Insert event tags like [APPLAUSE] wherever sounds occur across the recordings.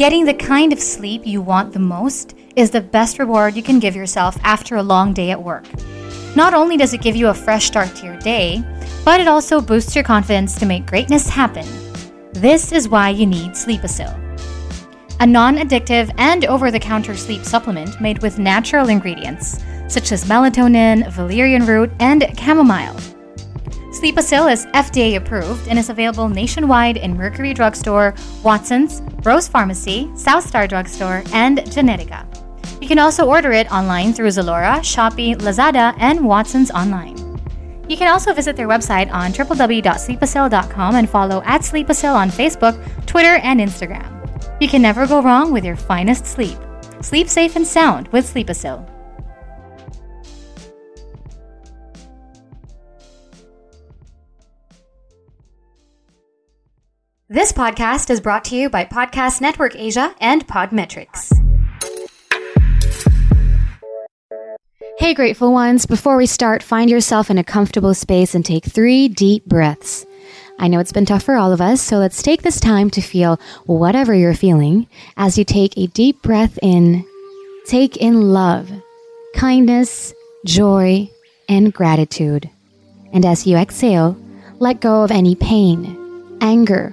Getting the kind of sleep you want the most is the best reward you can give yourself after a long day at work. Not only does it give you a fresh start to your day, but it also boosts your confidence to make greatness happen. This is why you need Sleepasil, a non addictive and over the counter sleep supplement made with natural ingredients such as melatonin, valerian root, and chamomile. Sleepasil is FDA approved and is available nationwide in Mercury Drugstore, Watson's, Rose Pharmacy, South Southstar Drugstore, and Generika. You can also order it online through Zalora, Shopee, Lazada, and Watson's Online. You can also visit their website on www.sleepasil.com and follow at Sleepasil on Facebook, Twitter, and Instagram. You can never go wrong with your finest sleep. Sleep safe and sound with Sleepasil. This podcast is brought to you by Podcast Network Asia and Podmetrics. Hey, grateful ones. Before we start, find yourself in a comfortable space and take three deep breaths. I know it's been tough for all of us, so let's take this time to feel whatever you're feeling as you take a deep breath in. Take in love, kindness, joy, and gratitude. And as you exhale, let go of any pain, anger,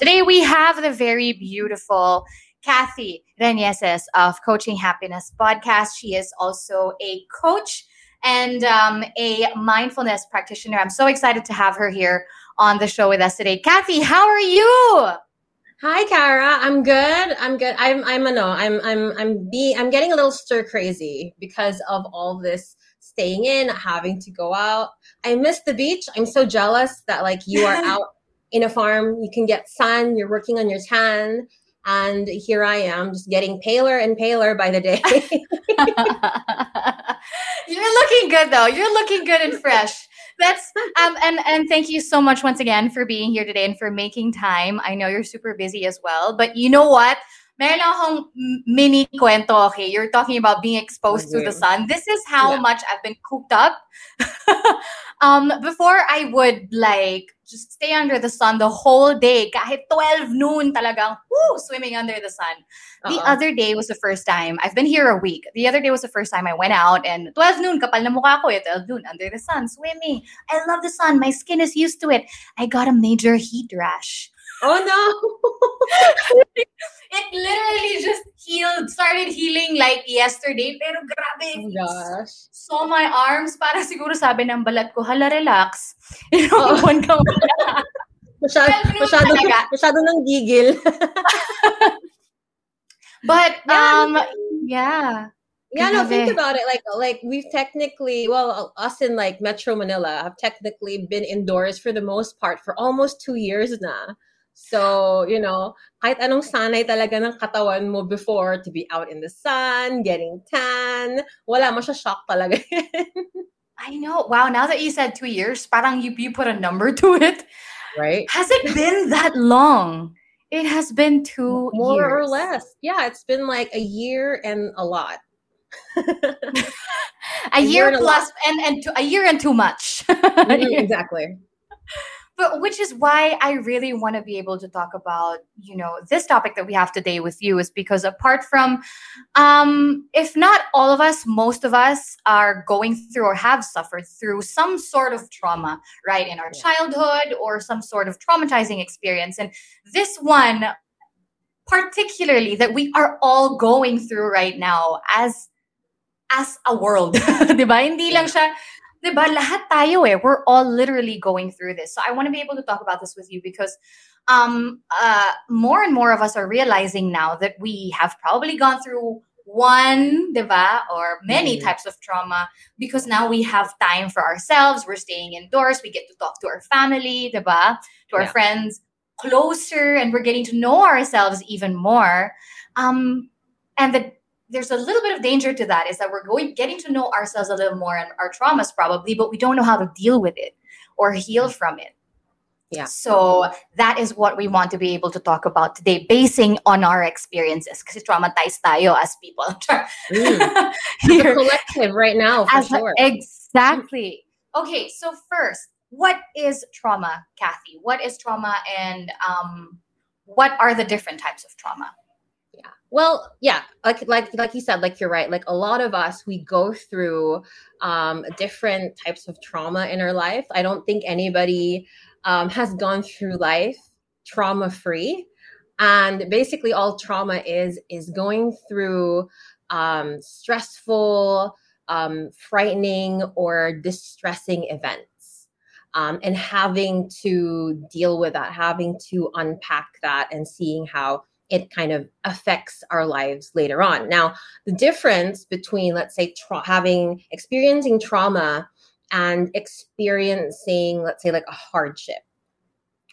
Today we have the very beautiful Kathy Reneses of Coaching Happiness podcast. She is also a coach and um, a mindfulness practitioner. I'm so excited to have her here on the show with us today. Kathy, how are you? Hi, Cara. I'm good. I'm good. I'm I'm a no. I'm I'm I'm be I'm getting a little stir crazy because of all this staying in, having to go out. I miss the beach. I'm so jealous that like you are [LAUGHS] out in a farm. You can get sun. You're working on your tan. And here I am just getting paler and paler by the day. [LAUGHS] You're looking good though. You're looking good and fresh. That's um and and thank you so much once again for being here today and for making time. I know you're super busy as well, but you know what? Meron akong mini kwento, okay? You're talking about being exposed okay. to the sun. This is how yeah. much I've been cooped up. [LAUGHS] um, before I would like just stay under the sun the whole day. Kahit 12 noon talagang, woo, swimming under the sun. Uh-oh. The other day was the first time, I've been here a week. The other day was the first time I went out and 12 noon, kapal na mukha ko, 12 eh, noon, under the sun, swimming. I love the sun. My skin is used to it. I got a major heat rash. Oh no! [LAUGHS] it literally just healed, started healing like yesterday. Pero grabe. Oh gosh. So my arms, para siguro sabi ng balat ko, hala, relax. Ilang buwan ka muna. Masyado, masyado, masyado ng gigil. [LAUGHS] but, um, yeah. Yeah, no, think about it. Like, like we've technically, well, us in like Metro Manila have technically been indoors for the most part for almost two years now. So, you know, kahit anong sanay talaga ng katawan mo before to be out in the sun, getting tan, wala mo siya shock talaga. [LAUGHS] I know. Wow, now that you said two years, parang you, you put a number [LAUGHS] to it. Right. Has it been that long? It has been two More years. or less. Yeah, it's been like a year and a lot. [LAUGHS] a, a, year, year plus and, and, and a year and too much. mm-hmm, exactly. But which is why I really want to be able to talk about, you know, this topic that we have today with you is because apart from, um, if not all of us, most of us are going through or have suffered through some sort of trauma, right, in our childhood or some sort of traumatizing experience. And this one, particularly, that we are all going through right now as as a world. [LAUGHS] 'Di ba? Hindi lang siya Diba? Lahat tayo eh. We're all literally going through this. So I want to be able to talk about this with you because um, uh, more and more of us are realizing now that we have probably gone through one, diba, or many mm-hmm. types of trauma because now we have time for ourselves. We're staying indoors. We get to talk to our family, diba, to our yeah. friends closer, and we're getting to know ourselves even more. Um, and the there's a little bit of danger to that is that we're going getting to know ourselves a little more and our traumas probably but we don't know how to deal with it or heal from it. Yeah. So that is what we want to be able to talk about today basing on our experiences because traumatized tayo as people. [LAUGHS] Mm. Here. collective right now for as sure. Exactly. Okay so first what is trauma kathy? What is trauma and um, what are the different types of trauma well, yeah, like like like you said, like you're right. Like a lot of us, we go through um, different types of trauma in our life. I don't think anybody um, has gone through life trauma free. And basically, all trauma is is going through um, stressful, um, frightening, or distressing events. Um, and having to deal with that, having to unpack that, and seeing how it kind of affects our lives later on. Now, the difference between, let's say, tra- having experiencing trauma and experiencing, let's say, like a hardship,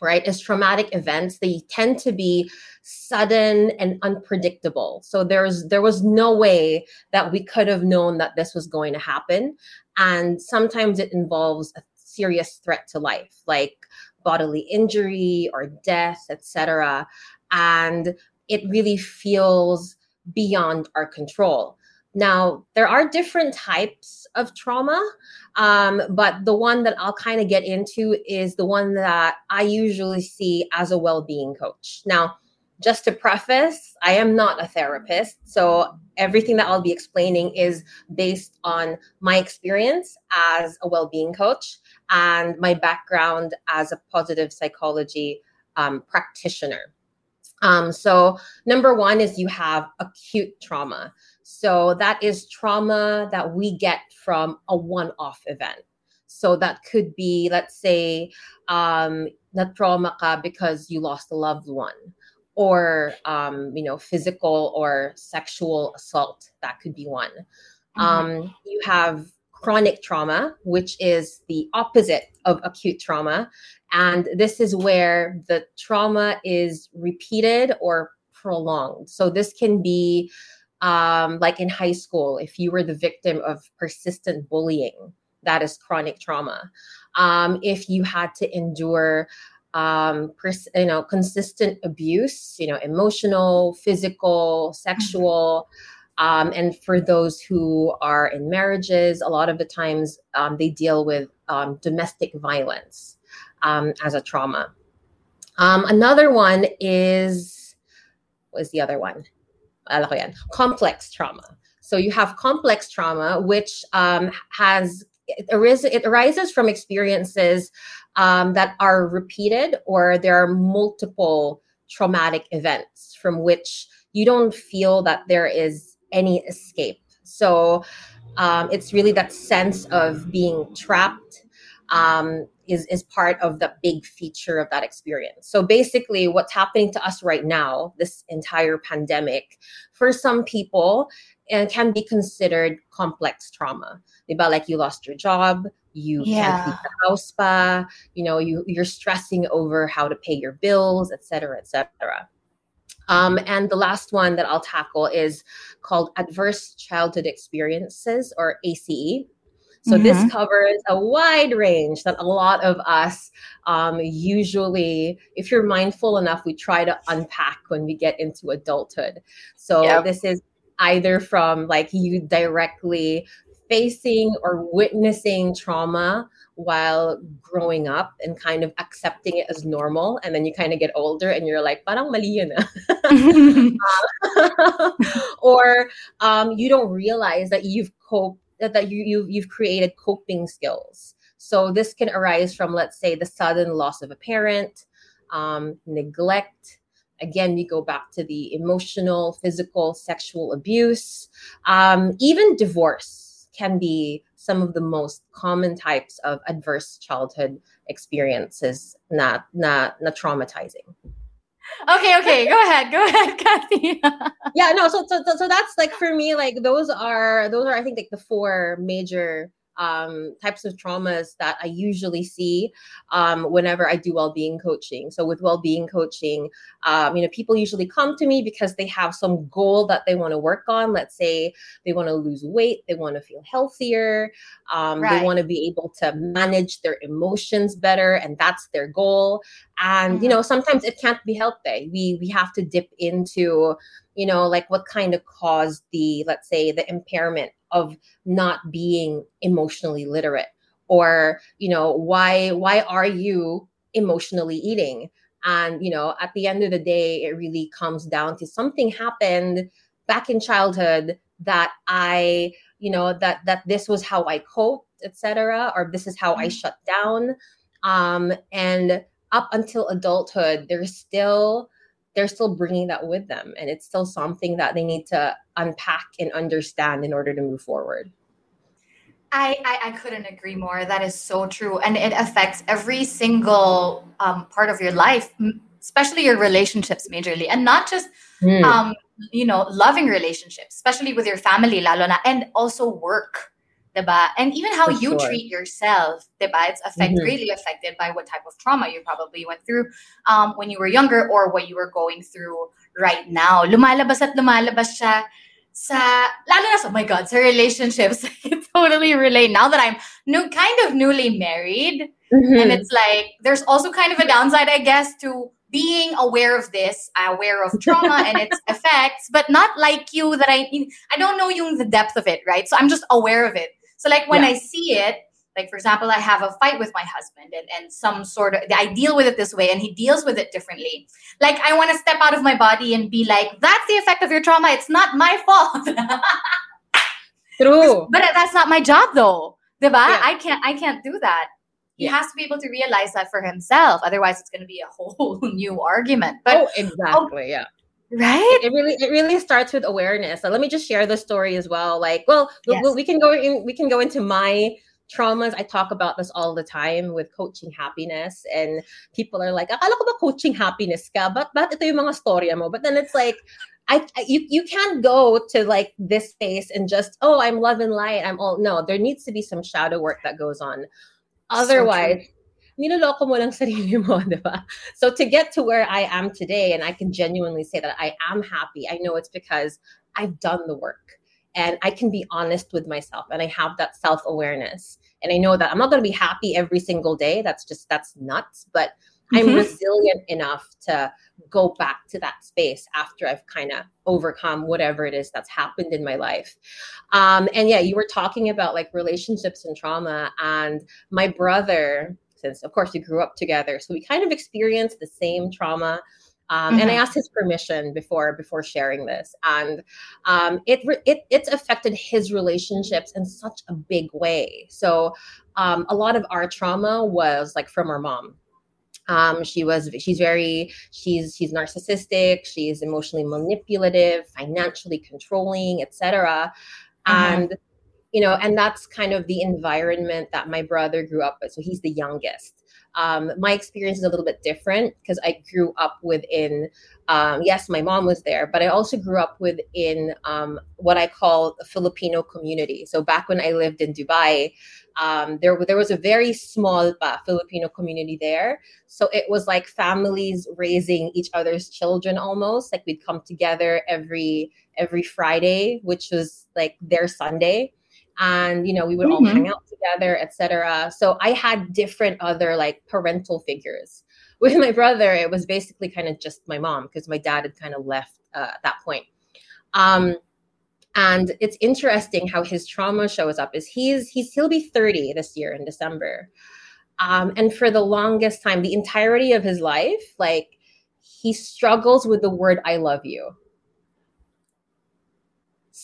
right, is traumatic events. They tend to be sudden and unpredictable. So there's there was no way that we could have known that this was going to happen, and sometimes it involves a serious threat to life, like bodily injury or death, etc and it really feels beyond our control. Now, there are different types of trauma, um, but the one that I'll kind of get into is the one that I usually see as a well being coach. Now, just to preface, I am not a therapist. So everything that I'll be explaining is based on my experience as a well being coach and my background as a positive psychology um, practitioner. Um, so, number one is you have acute trauma. So, that is trauma that we get from a one off event. So, that could be, let's say, um, na trauma ka because you lost a loved one, or, um, you know, physical or sexual assault. That could be one. Mm-hmm. Um, you have chronic trauma, which is the opposite of acute trauma. And this is where the trauma is repeated or prolonged. So this can be um, like in high school, if you were the victim of persistent bullying, that is chronic trauma. Um, if you had to endure um, pers- you know, consistent abuse, you know, emotional, physical, sexual. Um, and for those who are in marriages, a lot of the times um, they deal with um, domestic violence um, as a trauma. Um, another one is, what is the other one? Complex trauma. So you have complex trauma, which um, has it, it arises from experiences that are repeated, or there are multiple traumatic events from which you don't feel that there is any escape. So um, it's really that sense of being trapped um, is, is part of the big feature of that experience. So basically, what's happening to us right now, this entire pandemic, for some people, and can be considered complex trauma. About Like you lost your job, you yeah. can't leave the house pa, you know, you, you're stressing over how to pay your bills, et cetera, et cetera. Um, and the last one that I'll tackle is called Adverse Childhood Experiences or ACE. So mm-hmm. this covers a wide range that a lot of us um, usually, if you're mindful enough, we try to unpack when we get into adulthood. So yep. this is either from like you directly facing or witnessing trauma while growing up and kind of accepting it as normal. And then you kind of get older and you're like parang mali yun uh, [LAUGHS] [LAUGHS] or um, you don't realize that you've coped that, that you, you you've created coping skills. So this can arise from let's say the sudden loss of a parent um, neglect. Again we go back to the emotional physical sexual abuse. Um, even divorce can be some of the most common types of adverse childhood experiences not not not traumatizing. Okay okay go ahead go ahead [LAUGHS] kathy. Yeah no so, so so that's like for me like those are those are i think like the four major um, types of traumas that I usually see um, whenever I do well-being coaching. So with well-being coaching, um, you know, people usually come to me because they have some goal that they want to work on. Let's say they want to lose weight, they want to feel healthier, um, right. they want to be able to manage their emotions better, and that's their goal. And mm-hmm. you know, sometimes it can't be helped. We we have to dip into you know like what kind of caused the let's say the impairment of not being emotionally literate or you know why why are you emotionally eating and you know at the end of the day it really comes down to something happened back in childhood that i you know that that this was how i coped etc or this is how i mm-hmm. shut down um and up until adulthood there's still they're still bringing that with them and it's still something that they need to unpack and understand in order to move forward I, I, I couldn't agree more. That is so true, and it affects every single um, part of your life, especially your relationships, majorly, and not just mm. um, you know loving relationships, especially with your family, lalo na, and also work diba? And even how For you sure. treat yourself, diba? It's affect, mm-hmm. really affected by what type of trauma you probably went through um, when you were younger or what you were going through right now. Lumalabas at lumalabas siya sa, lalo na sa, oh my God, sa relationships. [LAUGHS] I totally relate. Now that I'm new, kind of newly married, mm-hmm. and it's like, there's also kind of a downside, I guess, to being aware of this, aware of trauma [LAUGHS] and its effects, but not like you that I I don't know you the depth of it, right? So I'm just aware of it. So like when yeah. I see it, like for example, I have a fight with my husband and, and some sort of I deal with it this way and he deals with it differently. Like I want to step out of my body and be like, that's the effect of your trauma. It's not my fault. [LAUGHS] True. But that's not my job though. Diba? Yeah. I can't I can't do that. He yeah. has to be able to realize that for himself. Otherwise it's gonna be a [LAUGHS] whole new argument. But oh, exactly. Oh, yeah right? It really it really starts with awareness. So let me just share the story as well. Like well yes. we, we can go in we can go into my traumas. I talk about this all the time with coaching happiness and people are like akala ko ba coaching happiness ka? But but ito yung mga storya mo? But then it's like I, you you can't go to like this space and just oh I'm love and light. I'm all no there needs to be some shadow work that goes on. Otherwise so niloloko mo lang [LAUGHS] sarili mo, di ba? So to get to where I am today, and I can genuinely say that I am happy, I know it's because I've done the work and I can be honest with myself and I have that self awareness. And I know that I'm not going to be happy every single day. That's just, that's nuts. But mm-hmm. I'm resilient enough to go back to that space after I've kind of overcome whatever it is that's happened in my life. Um, and yeah, you were talking about like relationships and trauma. And my brother, since of course we grew up together so we kind of experienced the same trauma um, mm-hmm. and I mm-hmm. asked his permission before before sharing this, and um, it it it's affected his relationships in such a big way. So um, a lot of our trauma was like from our mom. Um, she was she's very she's she's narcissistic. She's emotionally manipulative, financially controlling, etc. Mm-hmm. And you know, and that's kind of the environment that my brother grew up with. So he's the youngest. Um, my experience is a little bit different because I grew up within, um, yes, my mom was there, but I also grew up within um, what I call a Filipino community. So back when I lived in Dubai, um, there, there was a very small pa, Filipino community there. So it was like families raising each other's children almost. Like we'd come together every every Friday, which was like their Sunday and you know we would mm-hmm. all hang out together etc so i had different other like parental figures [LAUGHS] with my brother it was basically kind of just my mom because my dad had kind of left uh, at that point um And it's interesting how his trauma shows up. Is he's he's he'll be 30 this year in December, um, and for the longest time, the entirety of his life, like he struggles with the word "I love you."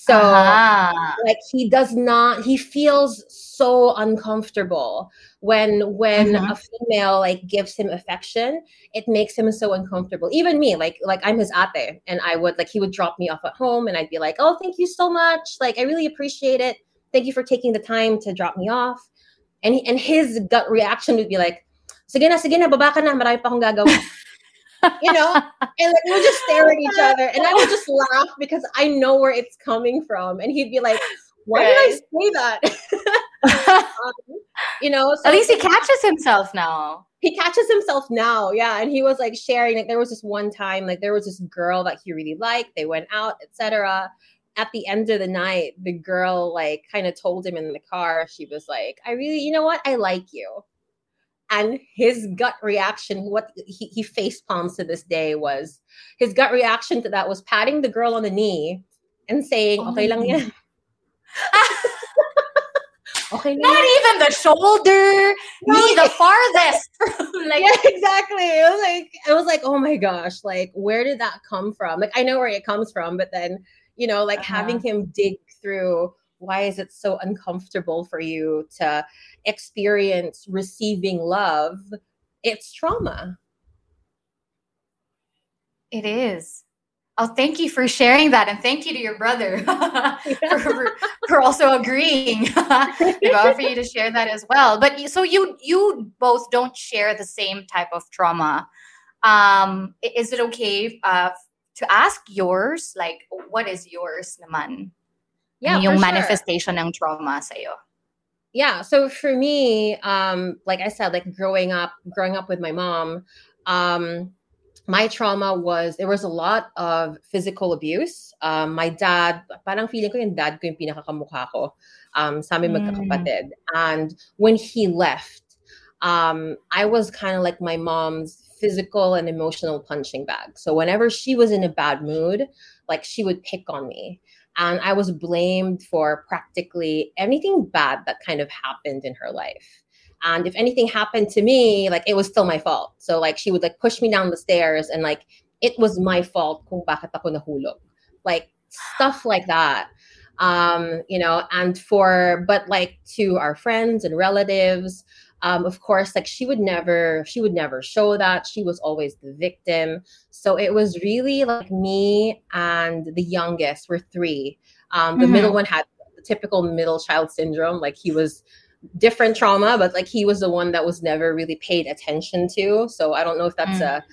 So, uh-huh. like, he does not. He feels so uncomfortable when when uh-huh. a female like gives him affection. It makes him so uncomfortable. Even me, like like I'm his ate, and I would like he would drop me off at home, and I'd be like, "Oh, thank you so much. Like, I really appreciate it. Thank you for taking the time to drop me off." And he, and his gut reaction would be like, "Sige na, sige na, baba ka na. Marami pa akong gagawin." [LAUGHS] you know, and like we would just stare at each other, and I would just laugh because I know where it's coming from, and he'd be like, "Why right. did I say that?" [LAUGHS] um, you know, so at least he catches himself now. He catches himself now, yeah. And he was like sharing, like there was this one time, like there was this girl that he really liked. They went out, etc. At the end of the night, the girl like kind of told him in the car. She was like, "I really, you know what? I like you." And his gut reaction what he, he face palms to this day was his gut reaction to that was patting the girl on the knee and saying oh. okay lang yan [LAUGHS] okay not even the shoulder no, knee the farthest [LAUGHS] like yeah, exactly it was like it was like oh my gosh like where did that come from like i know where it comes from but then you know like uh-huh. having him dig through why is it so uncomfortable for you to experience receiving love? It's trauma. It is. Oh thank you for sharing that and thank you to your brother [LAUGHS] for, for, also agreeing [LAUGHS] for you to share that as well. But so you you both don't share the same type of trauma. Um is it okay uh, to ask yours? Like what is yours naman yeah, yung manifestation sure. ng trauma sa'yo? Yeah, so for me, um, like I said, like growing up, growing up with my mom, um, my trauma was there was a lot of physical abuse. Um, my dad, parang feeling ko yung dad ko yung pinakakamukha ko um, sa aming mm. magkakapatid. And when he left, um, I was kind of like my mom's physical and emotional punching bag. So whenever she was in a bad mood, like she would pick on me and I was blamed for practically anything bad that kind of happened in her life. And if anything happened to me, like it was still my fault. So like she would like push me down the stairs and like it was my fault kung bakit ako nahulog. Like stuff like that. Um, you know, and for but like to our friends and relatives, um, of course like she would never she would never show that. She was always the victim. So it was really like me and the youngest were three. Um, the mm-hmm. middle one had the typical middle child syndrome. Like he was different trauma but like he was the one that was never really paid attention to. So i don't know if that's mm. a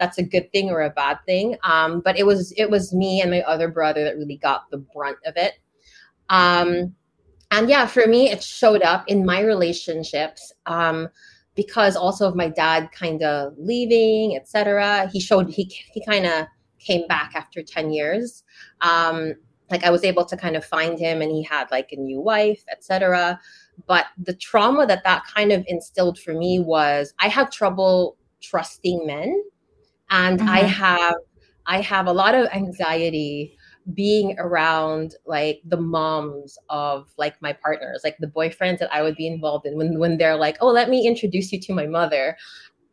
that's a good thing or a bad thing. Um, but it was it was me and my other brother that really got the brunt of it. Um, and yeah for me it showed up in my relationships um, because also of my dad kind of leaving etc he showed he, he kind of came back after 10 years um, like i was able to kind of find him and he had like a new wife etc but the trauma that that kind of instilled for me was i had trouble trusting men and mm-hmm. i have i have a lot of anxiety being around like the moms of like my partners, like the boyfriends that I would be involved in when when they're like, "Oh, let me introduce you to my mother."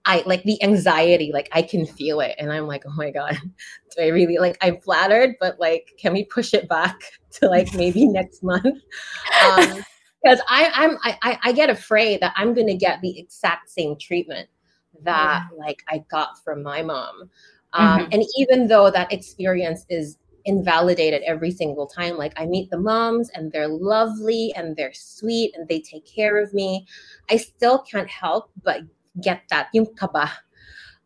I like the anxiety, like I can feel it, and I'm like, "Oh my god, [LAUGHS] do I really like?" I'm flattered, but like, can we push it back [LAUGHS] to like maybe [LAUGHS] next month? Um, because I I'm I I get afraid that I'm gonna get the exact same treatment that mm-hmm. like I got from my mom. Um, mm-hmm. And even though that experience is invalidated every single time. Like I meet the moms and they're lovely and they're sweet and they take care of me. I still can't help but get that yung kaba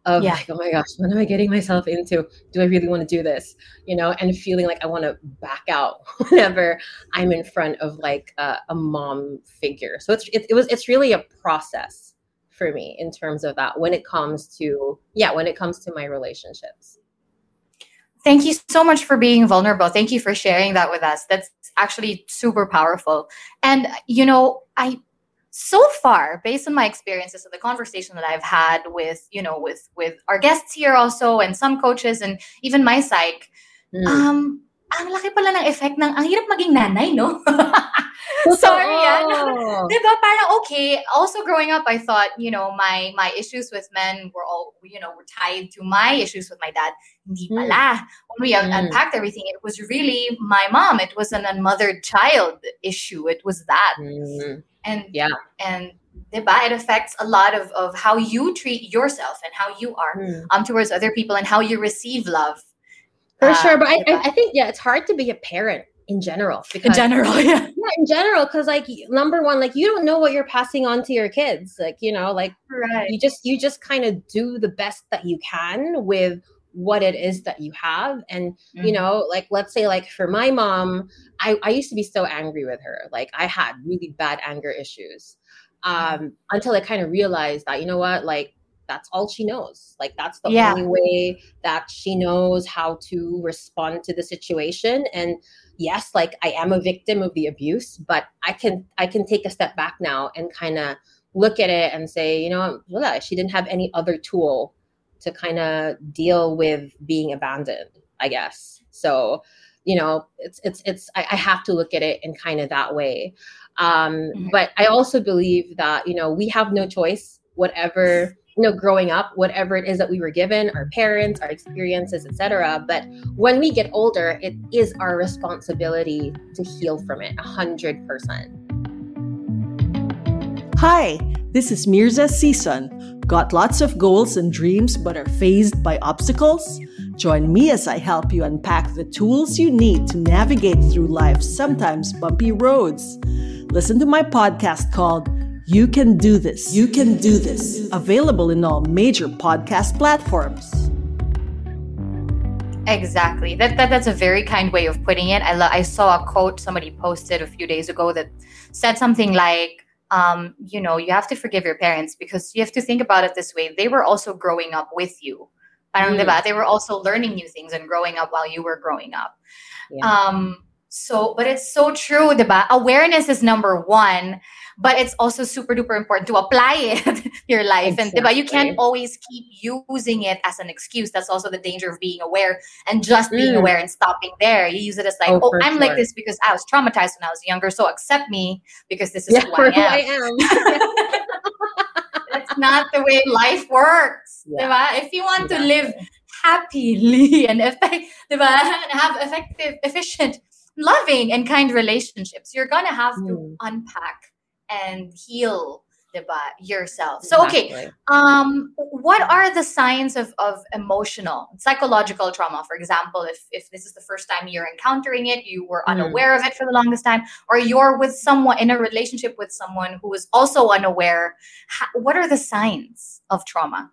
of yeah. like, oh my gosh, what am I getting myself into? Do I really want to do this? You know, and feeling like I want to back out [LAUGHS] whenever I'm in front of like a, a mom figure. So it's it, it was it's really a process for me in terms of that when it comes to yeah when it comes to my relationships. Thank you so much for being vulnerable. Thank you for sharing that with us. That's actually super powerful. And, you know, I, so far, based on my experiences of the conversation that I've had with, you know, with, with our guests here also and some coaches and even my psych, mm. um, ang laki pala ng effect ng, ang hirap maging nanay, no? [LAUGHS] [LAUGHS] Sorry, yan. Diba? [LAUGHS] Parang okay. Also growing up, I thought, you know, my my issues with men were all, you know, were tied to my issues with my dad. Hindi hmm. pala. When we mm. unpacked everything, it was really my mom. It was an unmothered child issue. It was that. Mm. And yeah. And diba, it affects a lot of, of how you treat yourself and how you are mm. um, towards other people and how you receive love. For uh, sure. But I, I, I think, yeah, it's hard to be a parent in general. Because, in general, [LAUGHS] yeah. Yeah, in general. Because like number one, like you don't know what you're passing on to your kids. Like, you know, like right. you just you just kind of do the best that you can with what it is that you have and mm-hmm. you know like let's say like for my mom I, I used to be so angry with her like i had really bad anger issues um, until I kind of realized that, you know what, like that's all she knows. Like that's the yeah. only way that she knows how to respond to the situation. And yes, like I am a victim of the abuse, but I can I can take a step back now and kind of look at it and say, you know, well, she didn't have any other tool to kind of deal with being abandoned, I guess. So, you know, it's it's it's I, I have to look at it in kind of that way. Um, mm-hmm. But I also believe that, you know, we have no choice, whatever, you know, growing up, whatever it is that we were given, our parents, our experiences, etc. But when we get older, it is our responsibility to heal from it a 100%. Hi, this is Mirza Season. Got lots of goals and dreams but are phased by obstacles? Join me as I help you unpack the tools you need to navigate through life's sometimes bumpy roads. Listen to my podcast called You Can Do This. You Can Do This. Available in all major podcast platforms. Exactly. That, that that's a very kind way of putting it. I lo- I saw a quote somebody posted a few days ago that said something like, um, you know, you have to forgive your parents because you have to think about it this way. They were also growing up with you. Parang, mm. diba? They were also learning new things and growing up while you were growing up. Yeah. Um, so, but it's so true, diba? Awareness is number one, but it's also super duper important to apply it [LAUGHS] your life. Exactly. And diba, you can't always keep using it as an excuse. That's also the danger of being aware and just being mm. aware and stopping there. You use it as like, oh, oh I'm sure. like this because I was traumatized when I was younger. So accept me because this is yeah, who I. Who I am. [LAUGHS] That's not the way life works. Yeah. If you want yeah. to live happily [LAUGHS] and effect, diba? have effective, efficient loving and kind relationships, you're gonna have mm. to unpack and heal yourself. So okay, um, what are the signs of, of emotional, psychological trauma? For example, if if this is the first time you're encountering it, you were mm. unaware mm. of it for the longest time, or you're with someone in a relationship with someone who is also unaware, what are the signs of trauma?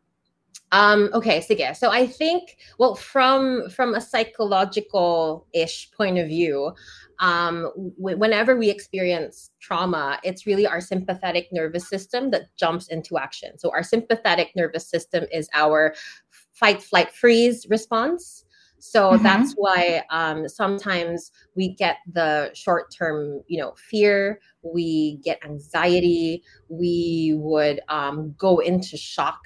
Um, okay, so yeah, so I think well from from a psychological ish point of view, um, w- whenever we experience trauma, it's really our sympathetic nervous system that jumps into action. So our sympathetic nervous system is our fight, flight, freeze response. So mm-hmm. that's why um, sometimes we get the short term, you know, fear, we get anxiety, we would um, go into shock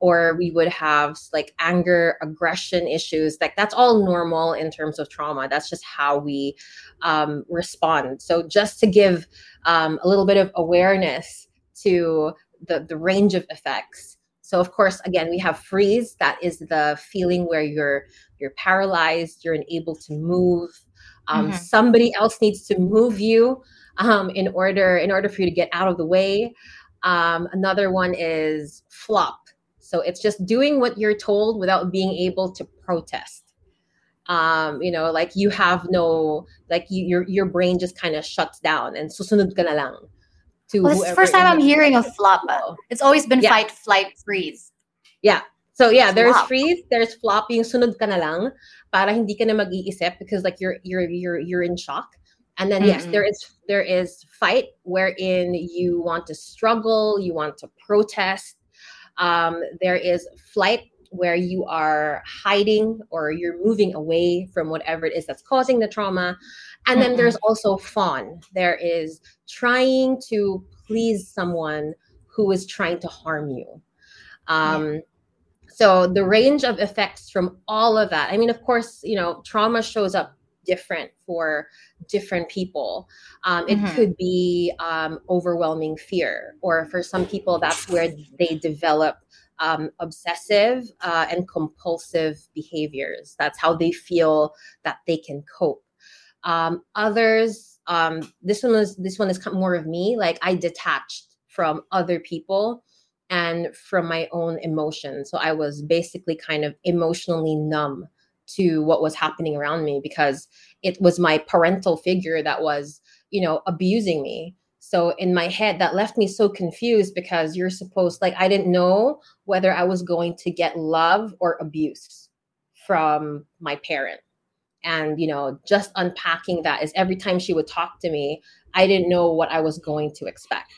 or we would have like anger aggression issues like that's all normal in terms of trauma. That's just how we um, respond. So just to give um, a little bit of awareness to the, the range of effects. So of course again we have freeze. That is the feeling where you're you're paralyzed you're unable to move. Um, mm-hmm. somebody else needs to move you um, in order in order for you to get out of the way. Um, another one is flop so it's just doing what you're told without being able to protest. Um, you know, like you have no, like you, your your brain just kind of shuts down and susunod ka na lang. To well, it's the first time I'm hearing of flop. It's always been yeah. fight, flight, freeze. Yeah. So yeah, there's flop. freeze, there's flop, yung sunod ka na lang para hindi ka na mag-iisip because like you're you're you're you're in shock. And then mm-hmm. yes, there is there is fight wherein you want to struggle, you want to protest, um, there is flight where you are hiding or you're moving away from whatever it is that's causing the trauma. And mm-hmm. then there's also fawn. There is trying to please someone who is trying to harm you. Um. So the range of effects from all of that. I mean, of course, you know, trauma shows up different for different people. Um, it Mhm. could be um, overwhelming fear, or for some people, that's where they develop um, obsessive uh, and compulsive behaviors. That's how they feel that they can cope. Um, others, um, this one was this one is more of me. Like I detached from other people and from my own emotions. So I was basically kind of emotionally numb to what was happening around me because it was my parental figure that was, you know, abusing me. So in my head, that left me so confused because you're supposed, like, I didn't know whether I was going to get love or abuse from my parent. And, you know, just unpacking that is every time she would talk to me, I didn't know what I was going to expect.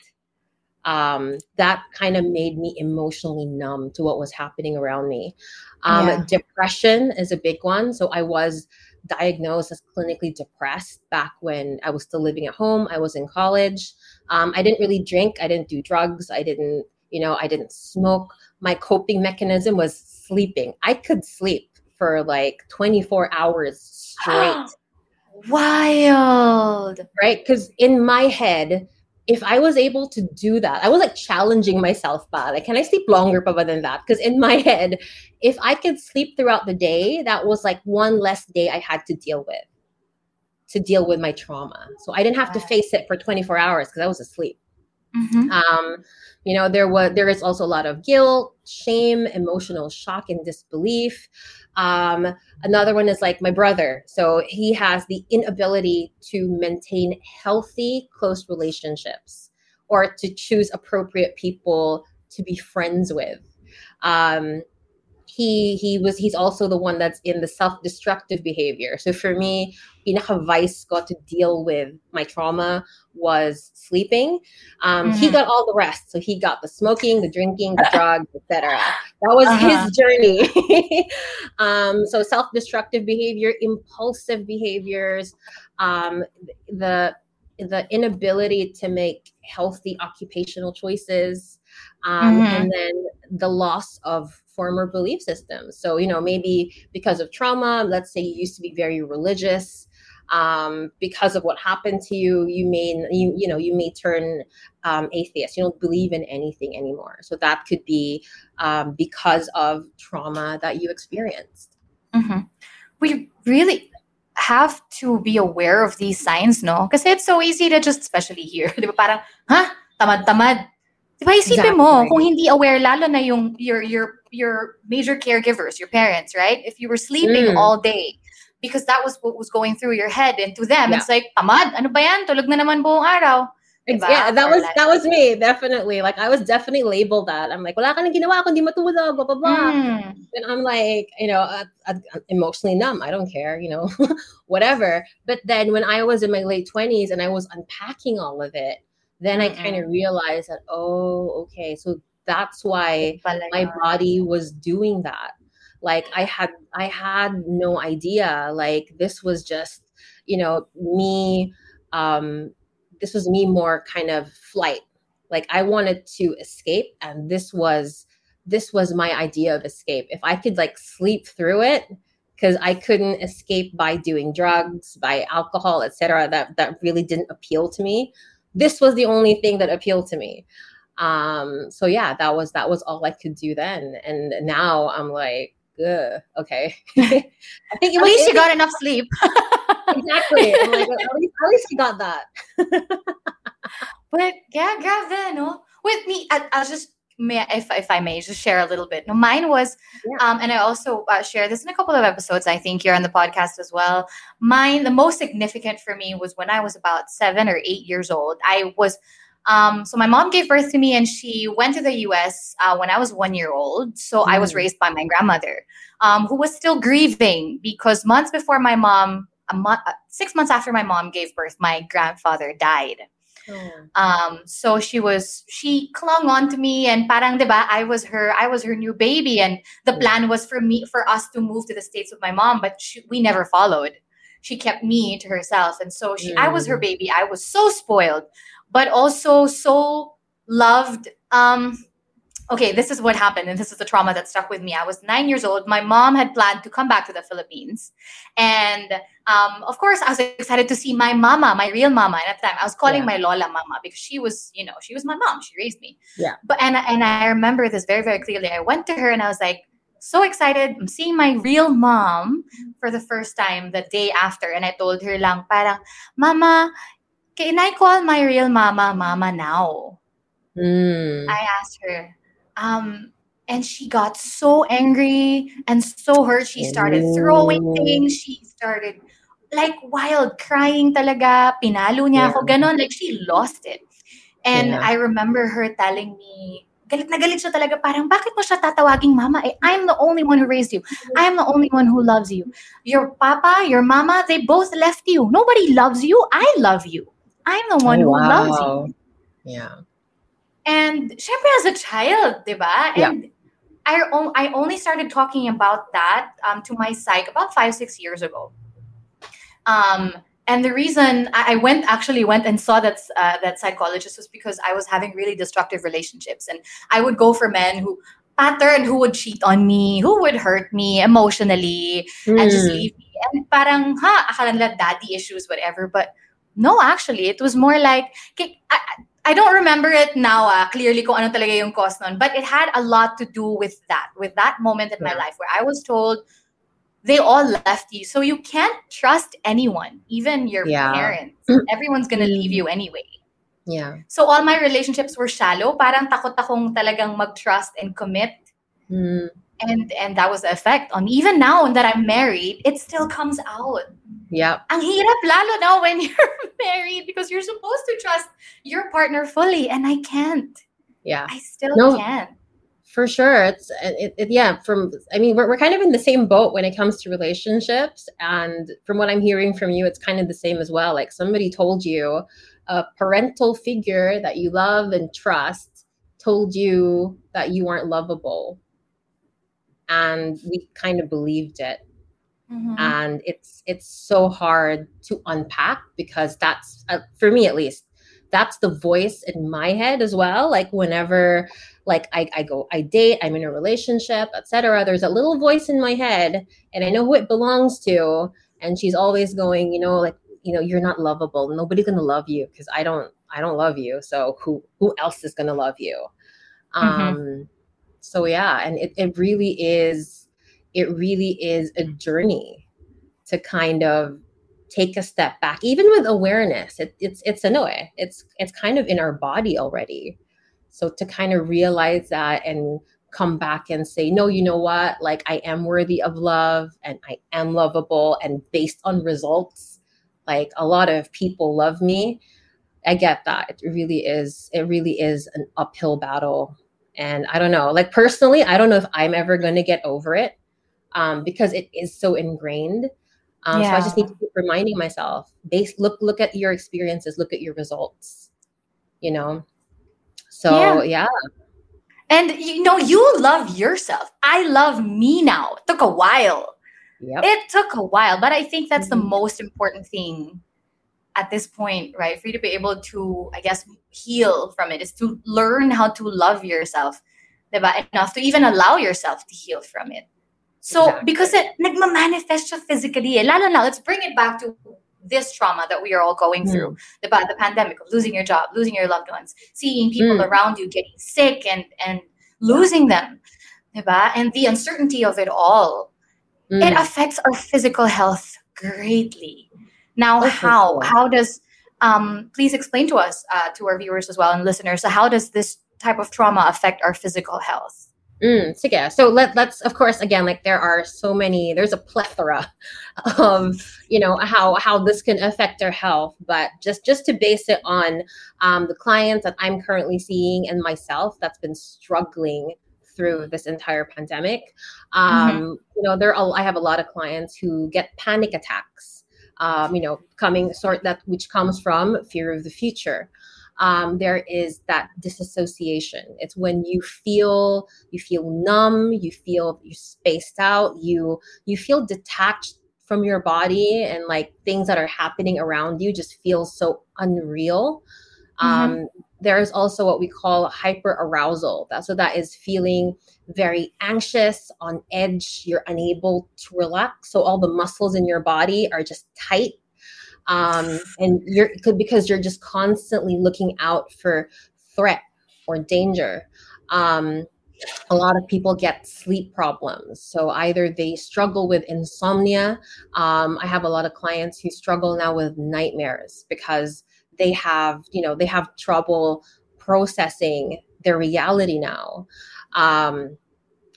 Um, that kind of made me emotionally numb to what was happening around me. Um, Yeah. Depression is a big one. So I was diagnosed as clinically depressed back when I was still living at home. I was in college. Um, I didn't really drink. I didn't do drugs. I didn't, you know, I didn't smoke. My coping mechanism was sleeping. I could sleep for like 24 hours straight [GASPS] Wild. right? Because in my head, if I was able to do that, I was like challenging myself, ba, like, can I sleep longer pa ba than that? Because in my [LAUGHS] head, if I could sleep throughout the day, that was like one less day I had to deal with, to deal with my trauma. So I didn't have to face it for 24 hours because I was asleep. Mhm. Um, you know, there was there is also a lot of guilt, shame, emotional shock, and disbelief. Um, another one is like my brother. So he has the inability to maintain healthy, close relationships or to choose appropriate people to be friends with. Um, he he was he's also the one that's in the self-destructive behavior. So for me, pinaka-vice got to deal with my trauma was sleeping. Um, He Mhm. got all the rest. So he got the smoking, the drinking, the [LAUGHS] drugs, etc. That was Uh-huh. his journey. [LAUGHS] um, so self-destructive behavior, impulsive behaviors, um, the the inability to make healthy occupational choices, um, Mhm. and then the loss of former belief systems. So you know maybe because of trauma, let's say you used to be very religious um, because of what happened to you, you may you you know you may turn um, atheist. You don't believe in anything anymore. So that could be um, because of trauma that you experienced. Mhm. We really have to be aware of these signs, no? Because it's so easy to just, especially here, parang, ha? Tamad-tamad. Di ba isipin mo, Exactly. kung hindi aware, lalo na yung, your, your, your major caregivers, your parents, right? If you were sleeping Mm. all day, because that was what was going through your head, and to them, Yeah. it's like, tamad, ano ba yan? Tulog na naman buong araw. Diba? Yeah, that Or was like- that was me definitely. Like I was definitely labeled that. I'm like, wala ka nang ginawa kundi matulog, blah blah blah. Mm. And I'm like, you know, uh, uh, emotionally numb. I don't care, you know, [LAUGHS] whatever. But then when I was in my late 20s and I was unpacking all of it, then I kind of realized that, oh, okay, so that's why my body was doing that. Like I had I had no idea. Like this was just, you know, me um this was me more kind of flight. Like I wanted to escape and this was this was my idea of escape. If I could like sleep through it, because I couldn't escape by doing drugs, by alcohol, etc. That that really didn't appeal to me. This was the only thing that appealed to me. Um, so yeah, that was that was all I could do then. And now I'm like, Ugh, okay. [LAUGHS] I think At was least you got enough sleep. [LAUGHS] exactly. I'm like, at least at least you got that. [LAUGHS] But yeah, grabe, no? With me, I, I'll just, may, if, if I may, just share a little bit. No, mine was, Yeah. um, and I also uh, share this in a couple of episodes, I think, here on the podcast as well. Mine, the most significant for me was when I was about seven or eight years old. I was, um, so my mom gave birth to me and she went to the US uh, when I was one year old. So I was Mm. raised by my grandmother, um, who was still grieving because months before my mom, a month, uh, six months after my mom gave birth, my grandfather died. Um, so she was she clung on to me and parang diba, I was her I was her new baby and the Mm. plan was for me for us to move to the states with my mom, but she, we never followed. She kept me to herself, and so she I was her Mm. baby. I was so spoiled, but also so loved. Um, okay, this is what happened, and this is the trauma that stuck with me. I was nine years old. My mom had planned to come back to the Philippines, and um, of course, I was excited to see my mama, my real mama. And at the time, I was calling yeah. my Lola mama because she was, you know, she was my mom. She raised me. Yeah. But and and I remember this very very clearly. I went to her and I was like, so excited. I'm seeing my real mom for the first time the day after, and I told her lang, parang, Mama, can I call my real mama mama now? Mm. I asked her. Um, and she got so angry and so hurt. She started throwing things. She started like wild crying talaga. Pinalo niya yeah. ako. Ganon. Like she lost it. And yeah. I remember her telling me, galit na galit siya talaga. Parang, bakit mo siya tatawaging mama? Eh, I'm the only one who raised you. I'm the only one who loves you. Your papa, your mama, they both left you. Nobody loves you. I love you. I'm the one oh, who wow. loves you. Yeah. And syempre as a child, di ba? And yeah. I, I only started talking about that um, to my psych about five, six years ago. Um, and the reason I went actually went and saw that uh, that psychologist was because I was having really destructive relationships, and I would go for men who pattern who would cheat on me, who would hurt me emotionally, mm. and just hmm. leave me. And parang ha, akala nila daddy issues, whatever. But no, actually, it was more like I, I don't remember it now uh, clearly kung ano talaga yung cause nun, but it had a lot to do with that, with that moment in my life where I was told they all left you. So you can't trust anyone, even your yeah. parents. [CLEARS THROAT] Everyone's gonna leave you anyway. Yeah. So all my relationships were shallow. Parang takot akong talagang mag-trust and commit. Mm and and that was the effect on even now that I'm married, it still comes out. Yeah. Ang hirap lalo now when [LAUGHS] you're married because you're supposed to trust your partner fully and I can't. Yeah. I still no, can't. For sure. It's it, it, yeah, from I mean we're we're kind of in the same boat when it comes to relationships and from what I'm hearing from you it's kind of the same as well. Like somebody told you a parental figure that you love and trust told you that you aren't lovable and we kind of believed it mm-hmm. and it's it's so hard to unpack because that's uh, for me at least that's the voice in my head as well. Like whenever like I, I go i date i'm in a relationship etc there's a little voice in my head and i know who it belongs to. And she's always going you know like you know you're not lovable. Nobody's gonna love you because i don't i don't love you. So who who else is gonna love you? Mm-hmm. um so yeah and it, it really is it really is a journey to kind of take a step back even with awareness. It, it's it's a no it's it's kind of in our body already. So to kind of realize that and come back and say no you know what? Like i am worthy of love and i am lovable and based on results like a lot of people love me. I get that. It really is it really is an uphill battle. And I don't know, like personally, I don't know if I'm ever going to get over it um, because it is so ingrained. Um, yeah. So I just need to keep reminding myself, base, look, look at your experiences, look at your results, you know? So yeah. yeah. And you know, you love yourself. I love me now. It took a while. Yep. It took a while, but I think that's mm-hmm. the most important thing at this point, right, for you to be able to, I guess, heal from it is to learn how to love yourself, diba? Enough to even allow yourself to heal from it. So, exactly. because it nagma-manifest siya physically, eh. lalo na, let's bring it back to this trauma that we are all going through, mm. diba? The pandemic of losing your job, losing your loved ones, seeing people mm. around you getting sick and, and losing them, diba? And the uncertainty of it all. Mm. It affects our physical health greatly now, how how does um, please explain to us, uh, to our viewers as well and listeners, so how does this type of trauma affect our physical health? Mm, so yeah, so let let's of course again like there are so many there's a plethora [LAUGHS] of you know how how this can affect their health, but just just to base it on um, the clients that I'm currently seeing and myself that's been struggling through this entire pandemic, um, mm-hmm. you know there are, I have a lot of clients who get panic attacks um, you know, coming sort that which comes from fear of the future. Um, there is that disassociation. It's when you feel you feel numb, you feel you're spaced out, you you feel detached from your body, and like things that are happening around you just feel so unreal. Mm-hmm. Um, there's also what we call hyperarousal. That, so that is feeling very anxious, on edge. You're unable to relax. So all the muscles in your body are just tight. Um, and you're because you're just constantly looking out for threat or danger. Um, a lot of people get sleep problems. So either they struggle with insomnia. Um, I have a lot of clients who struggle now with nightmares because they have, you know, they have trouble processing their reality now. Um,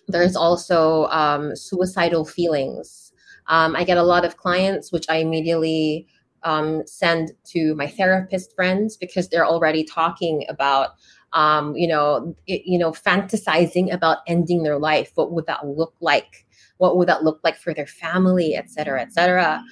there's also um, suicidal feelings. Um, I get a lot of clients, which I immediately um, send to my therapist friends because they're already talking about um, you know, it, you know, fantasizing about ending their life. What would that look like? What would that look like for their family, et cetera, et cetera?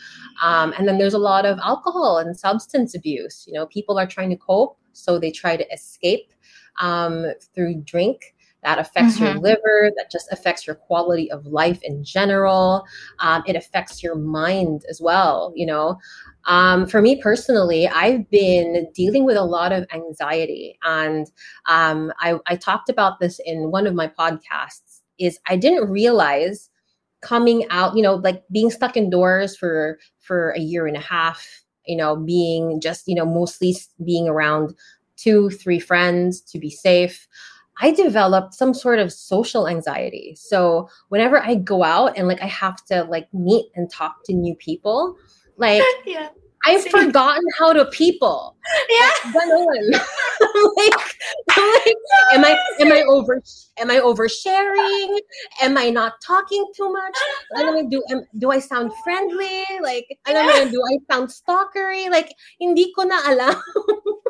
Um, and then there's a lot of alcohol and substance abuse. You know, people are trying to cope, so they try to escape um, through drink that affects mm-hmm. your liver that just affects your quality of life in general um, it affects your mind as well you know um, for me personally, I've been dealing with a lot of anxiety, and um, I, I talked about this in one of my podcasts. Is I didn't realize coming out, you know, like being stuck indoors for for a year and a half, you know, being just you know mostly being around two, three friends to be safe. I developed some sort of social anxiety. So whenever I go out and like I have to like meet and talk to new people, like [LAUGHS] yeah. I've forgotten how to people. Yeah. like, [LAUGHS] like, am I am I over am I oversharing? Am I not talking too much? I do am, do I sound friendly? Like, I don't know, do I sound stalkery? Like, hindi ko na alam. [LAUGHS]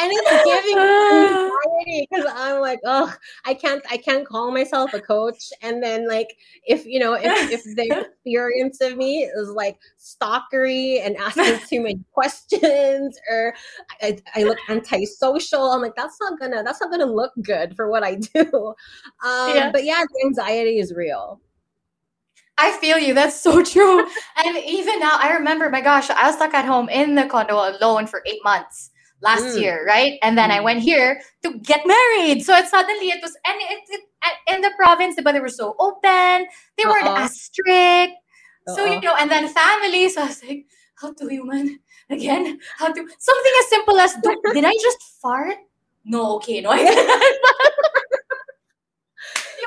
and it's giving [SIGHS] anxiety because I'm like, oh, I can't, I can't call myself a coach. And then like, if you know, if, if [LAUGHS] the experience of me is like stalkery and asking too many [LAUGHS] questions, or I, I look antisocial, I'm like, that's not gonna, that's not gonna look good for what I [LAUGHS] do. Um, yeah. But yeah, anxiety is real. I feel you. That's so true. and even now, I remember, my gosh, I was stuck at home in the condo alone for eight months last mm. year, right? And then mm. I went here to get married. So it suddenly it was and it, it, in the province, but they were so open. They weren't uh-uh. as strict. Uh-uh. So you know, and then families. So I was like, how to human again? How to something as simple as did I just fart? No, okay, no. [LAUGHS]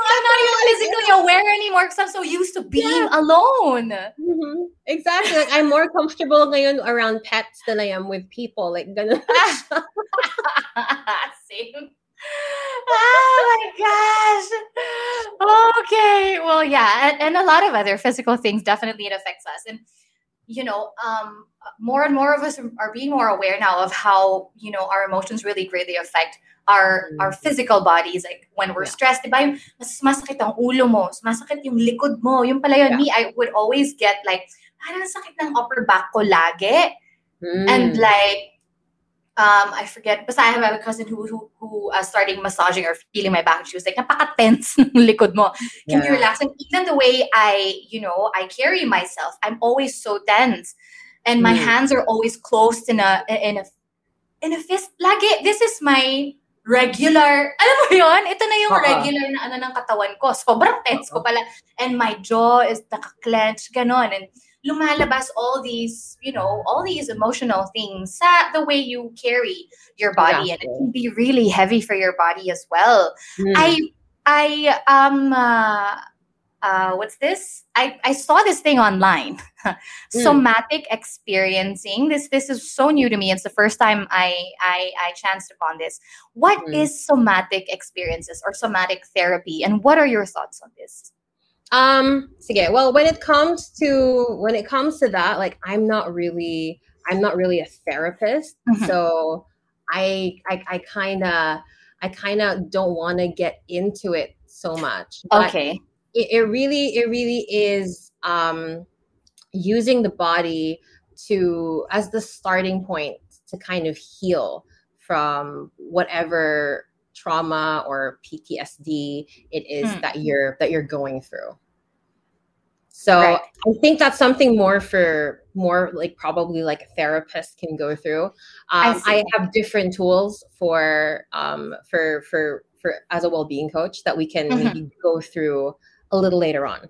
I'm not even physically aware anymore because I'm so used to being yeah. alone. Mm-hmm. Exactly. Like, I'm more comfortable ngayon around pets than I am with people. Like, ganun. [LAUGHS] [LAUGHS] Same. oh my gosh. Okay. Well, yeah. And, and a lot of other physical things definitely it affects us. And you know, um, more and more of us are being more aware now of how you know our emotions really greatly affect our our mm. physical bodies. Like when we're yeah. stressed, diba yung mas masakit ang ulo mo, masakit yung likod mo. Yung pala yun, yeah. me, I would always get like, parang sakit ng upper back ko lagi. Mm. And like, um, I forget, but I have a cousin who who, who uh, starting massaging or feeling my back. She was like, napaka-tense [LAUGHS] ng likod mo. Can yeah. you relax? And even the way I, you know, I carry myself, I'm always so tense. And my mm. hands are always closed in a, in a, in a fist. Lagi, this is my regular, alam mo yon ito na yung uh-huh. regular na ano ng katawan ko. Sobrang tense uh-huh. ko pala. And my jaw is naka-clench, ganon. And lumalabas all these, you know, all these emotional things sa the way you carry your body. Yeah. And it can be really heavy for your body as well. Mm. I, I, um, uh, uh, what's this? I, I saw this thing online. [LAUGHS] mm. Somatic experiencing. This this is so new to me. It's the first time I I, I chanced upon this. What mm. is somatic experiences or somatic therapy, and what are your thoughts on this? Um, sige. Well, when it comes to when it comes to that, like I'm not really I'm not really a therapist, mm-hmm. so I I, I kind of I kind of don't want to get into it so much. But okay it, it really it really is um, using the body to as the starting point to kind of heal from whatever trauma or PTSD it is hmm. that you're that you're going through. So right. I think that's something more for more like probably like a therapist can go through. Um, I, I, have different tools for um, for for for as a well-being coach that we can mm-hmm. maybe go through a little later on.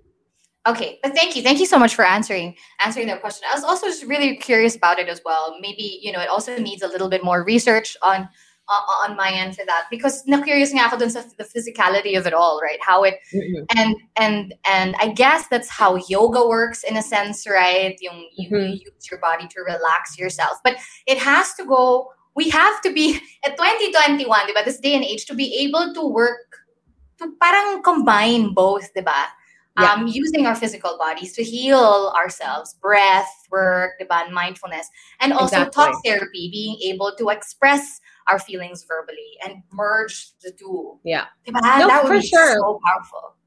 Okay, but thank you, thank you so much for answering answering that question. I was also just really curious about it as well. Maybe you know it also needs a little bit more research on uh, on my end for that because na curious nga ako dun sa the physicality of it all, right? How it mm-hmm. and and and I guess that's how yoga works in a sense, right? Yung, you, mm-hmm. you use your body to relax yourself, but it has to go. We have to be [LAUGHS] at 2021, diba? This day and age to be able to work to parang combine both, diba? yeah. um, using our physical bodies to heal ourselves, breath work, diba, mindfulness, and also exactly. talk therapy, being able to express our feelings verbally and merge the two. Yeah, diba? no, that would for be sure. so powerful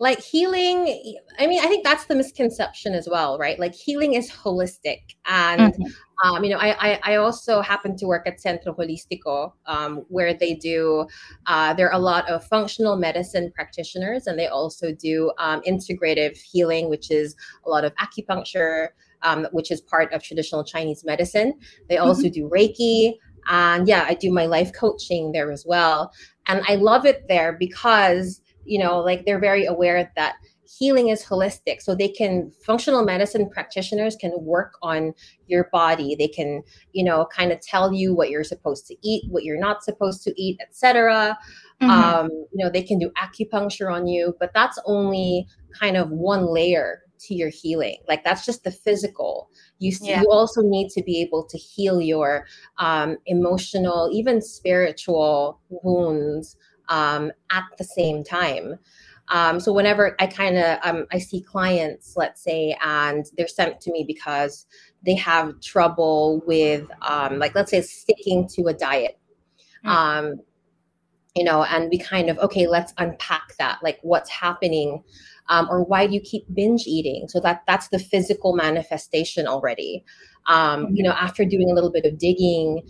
like healing i mean i think that's the misconception as well right like healing is holistic and mm-hmm. um, you know I, I, I also happen to work at centro holistico um, where they do uh, there are a lot of functional medicine practitioners and they also do um, integrative healing which is a lot of acupuncture um, which is part of traditional chinese medicine they also mm-hmm. do reiki and yeah i do my life coaching there as well. And i love it there because you know like they're very aware that healing is holistic. So they can functional medicine practitioners can work on your body. They can you know kind of tell you what you're supposed to eat what you're not supposed to eat etc mm-hmm. um, you know they can do acupuncture on you but that's only kind of one layer to your healing like that's just the physical you yeah. you also need to be able to heal your um, emotional even spiritual wounds um, at the same time. Um, so whenever I kind of um, I see clients, let's say, and they're sent to me because they have trouble with, um, like, let's say, sticking to a diet. Mm. you know, and we kind of okay, let's unpack that. Like, what's happening, um, or why do you keep binge eating? So that that's the physical manifestation already. Um. You know, after doing a little bit of digging,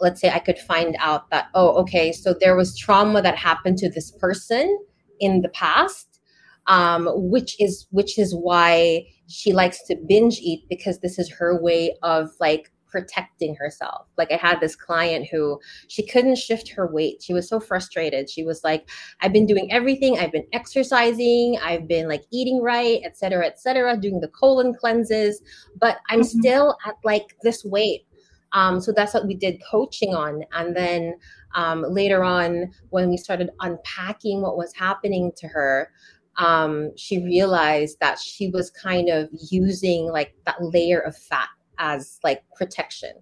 let's say I could find out that, oh, okay, so there was trauma that happened to this person in the past, um, which is which is why she likes to binge eat because this is her way of like protecting herself. Like I had this client who she couldn't shift her weight. She was so frustrated. She was like, I've been doing everything. I've been exercising. I've been like eating right, etc., etc., doing the colon cleanses, but I'm mm-hmm. still at like this weight. Um, so that's what we did coaching on. And then um, later on, when we started unpacking what was happening to her, um, she realized that she was kind of using like that layer of fat as like protection.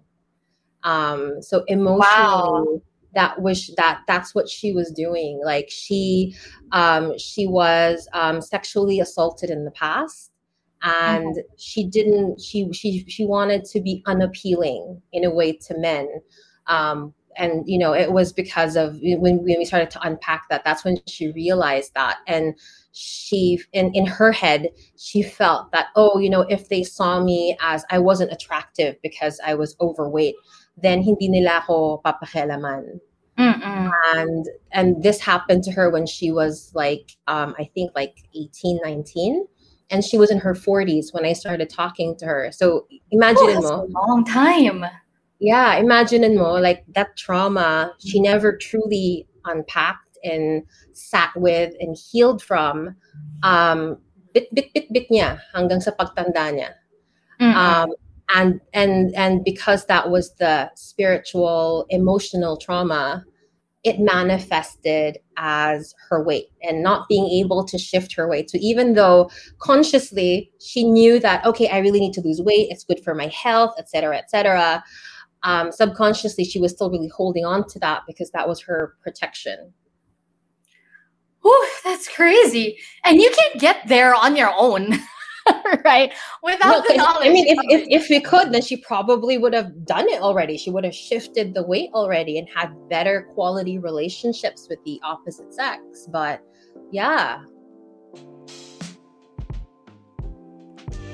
Um, so emotionally, wow. that was that that's what she was doing. Like she um, she was um, sexually assaulted in the past and mm-hmm. she didn't she she she wanted to be unappealing in a way to men um, and you know it was because of when, when we started to unpack that that's when she realized that and she in, in her head she felt that oh you know if they saw me as i wasn't attractive because i was overweight then hindi nila ako papakialaman Mm-mm. and and this happened to her when she was like um, i think like 18 19 and she was in her 40s when I started talking to her. So imagine oh, mo, a long time. Yeah, imagine mo like that trauma she never truly unpacked and sat with and healed from. Um, bit bit bit bit niya hanggang sa pagtanda niya. Mm-hmm. Um, and and and because that was the spiritual emotional trauma it manifested as her weight and not being able to shift her weight. So even though consciously she knew that okay, I really need to lose weight, it's good for my health, etc., etc. Um, subconsciously, she was still really holding on to that because that was her protection. Whew, that's crazy. And you can't get there on your own. [LAUGHS] right? Without no, the knowledge. I mean, if, if, if we could, then she probably would have done it already. She would have shifted the weight already and had better quality relationships with the opposite sex. But yeah.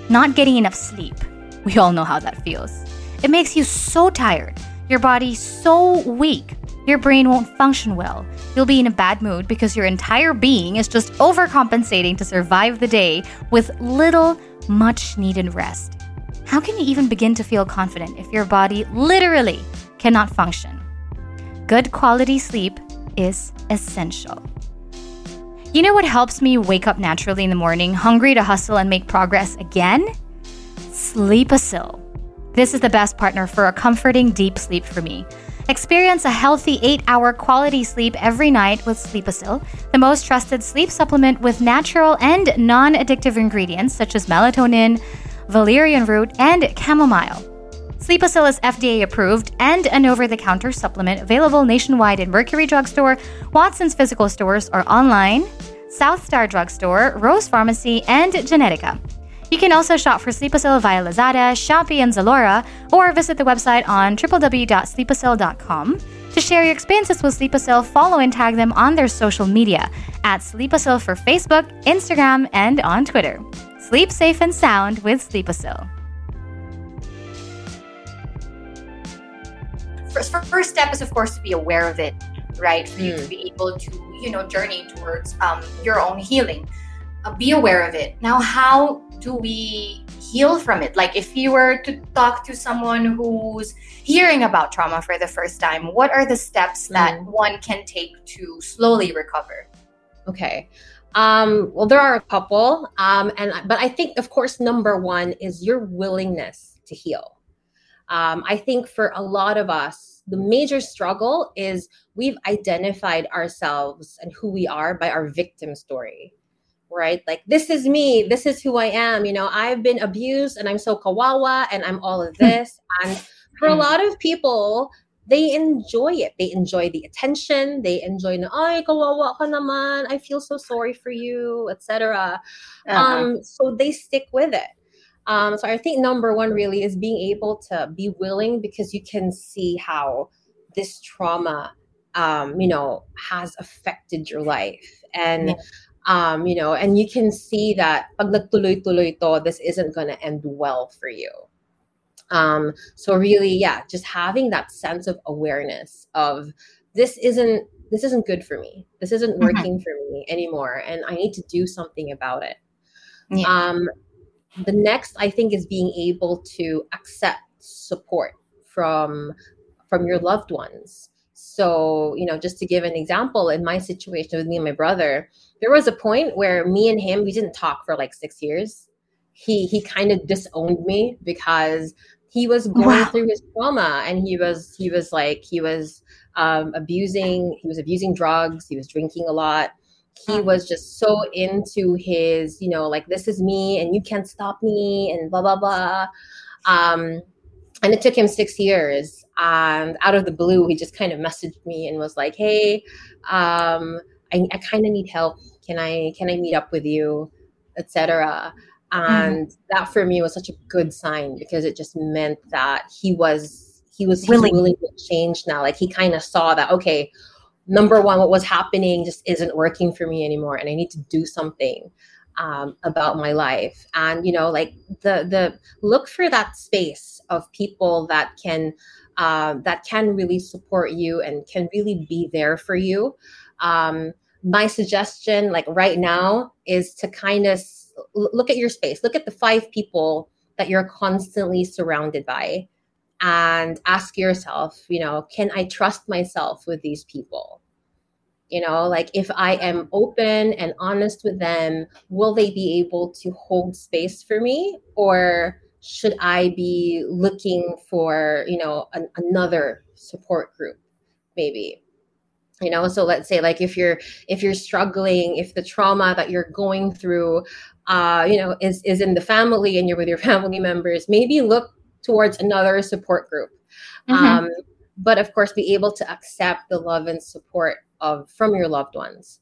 Not getting enough sleep. We all know how that feels. It makes you so tired, your body so weak your brain won't function well. You'll be in a bad mood because your entire being is just overcompensating to survive the day with little, much needed rest. how can you even begin to feel confident if your body literally cannot function? Good quality sleep is essential. You know what helps me wake up naturally in the morning, hungry to hustle and make progress again? Sleepasil. This is the best partner for a comforting deep sleep for me. Experience a healthy 8 hour quality sleep every night with Sleepasil, the most trusted sleep supplement with natural and non addictive ingredients such as melatonin, valerian root, and chamomile. Sleepasil is FDA approved and an over the counter supplement available nationwide in Mercury Drugstore, Watson's physical stores, or online, South Star Drugstore, Rose Pharmacy, and Generika. You can also shop for Sleepasil via Lazada, Shopee, and Zalora, or visit the website on www.sleepasil.com. To share your experiences with Sleepasil, follow and tag them on their social media at Sleepasil for Facebook, Instagram, and on Twitter. Sleep safe and sound with Sleepasil. First, first step is, of course, to be aware of it, right? For you to be able to, you know, journey towards um, your own healing. Uh, be aware of it. Now, how do we heal from it? Like, if you were to talk to someone who's hearing about trauma for the first time, what are the steps that Mm. one can take to slowly recover? Okay. Um, well, there are a couple, um, and but I think, of course, number one is your willingness to heal. Um, I think for a lot of us, the major struggle is we've identified ourselves and who we are by our victim story, right? Like, this is me, this is who I am. You know, I've been abused and I'm so kawawa and I'm all of [LAUGHS] this. and for a Mm. lot of people, they enjoy it. They enjoy the attention. They enjoy na, ay, kawawa ka naman. I feel so sorry for you, etc. Uh-huh. Um, so they stick with it. Um, so I think number one really is being able to be willing because you can see how this trauma, um, you know, has affected your life. And Yeah. Um, you know, and you can see that pag nagtuloy-tuloy to, this isn't gonna end well for you. Um, so really, yeah, just having that sense of awareness of this isn't this isn't good for me. This isn't Mhm. working for me anymore, and I need to do something about it. Yeah. Um, the next, I think, is being able to accept support from from your loved ones. So, you know, just to give an example, in my situation with me and my brother, there was a point where me and him we didn't talk for like six years. He he kind of disowned me because he was going Wow. through his trauma and he was he was like he was um, abusing he was abusing drugs he was drinking a lot he Mhm. was just so into his you know like this is me and you can't stop me and blah blah blah um and it took him six years and out of the blue he just kind of messaged me and was like hey um i, I kind of need help. Can i can i meet up with you? Etc and that for me was such a good sign because it just meant that he was he was Willing. willing to change now. Like he kind of saw that okay number one what was happening just isn't working for me anymore and i need to do something um, about my life. And you know like the the look for that space of people that can uh, that can really support you and can really be there for you. Um, my suggestion like right now is to kind of look at your space. Look at the five people that you're constantly surrounded by and ask yourself you know can i trust myself with these people? You know like if i am open and honest with them will they be able to hold space for me? Or should i be looking for you know an, another support group maybe? You know so let's say like if you're if you're struggling if the trauma that you're going through uh you know is is in the family and you're with your [LAUGHS] family members maybe look towards another support group. Mhm. um but of course be able to accept the love and support of from your loved ones.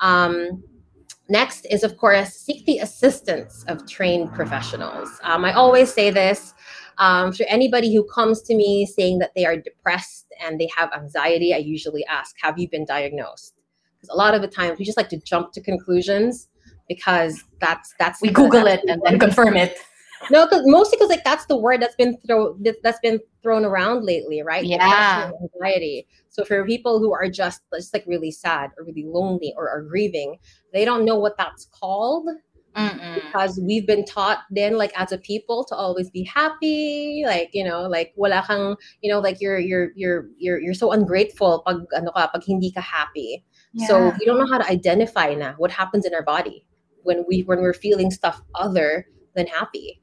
Um next is of course seek the assistance of trained professionals um, i always say this um, for anybody who comes to me saying that they are depressed and they have anxiety i usually ask have you been diagnosed because a lot of the times we just like to jump to conclusions because that's that's we Google that's it and then confirm it. No, cause mostly because like that's the word that's been thrown that's been thrown around lately, right? Yeah. Anxiety. So for people who are just just like really sad or really lonely or are grieving, they don't know what that's called. Mm-mm. because we've been taught then like as a people to always be happy like you know like wala kang you know like you're you're you're you're you're so ungrateful pag ano ka pag hindi ka happy yeah. so we don't know how to identify na what happens in our body when we when we're feeling stuff other than happy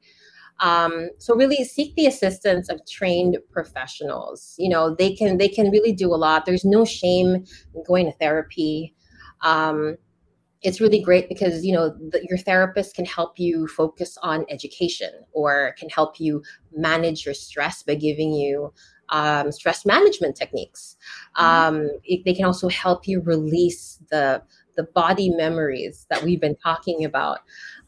um, so really seek the assistance of trained professionals. You know they can they can really do a lot. There's no shame in going to therapy. Um, it's really great because you know the, your therapist can help you focus on education or can help you manage your stress by giving you um, stress management techniques. Mm-hmm. um, it, they can also help you release the the body memories that we've been talking about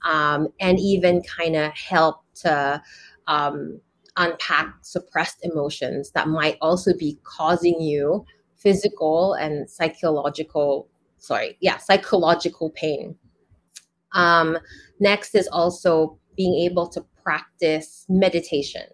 um, and even kind of help to um, unpack suppressed emotions that might also be causing you physical and psychological sorry, yeah, psychological pain. Um, next is also being able to practice meditation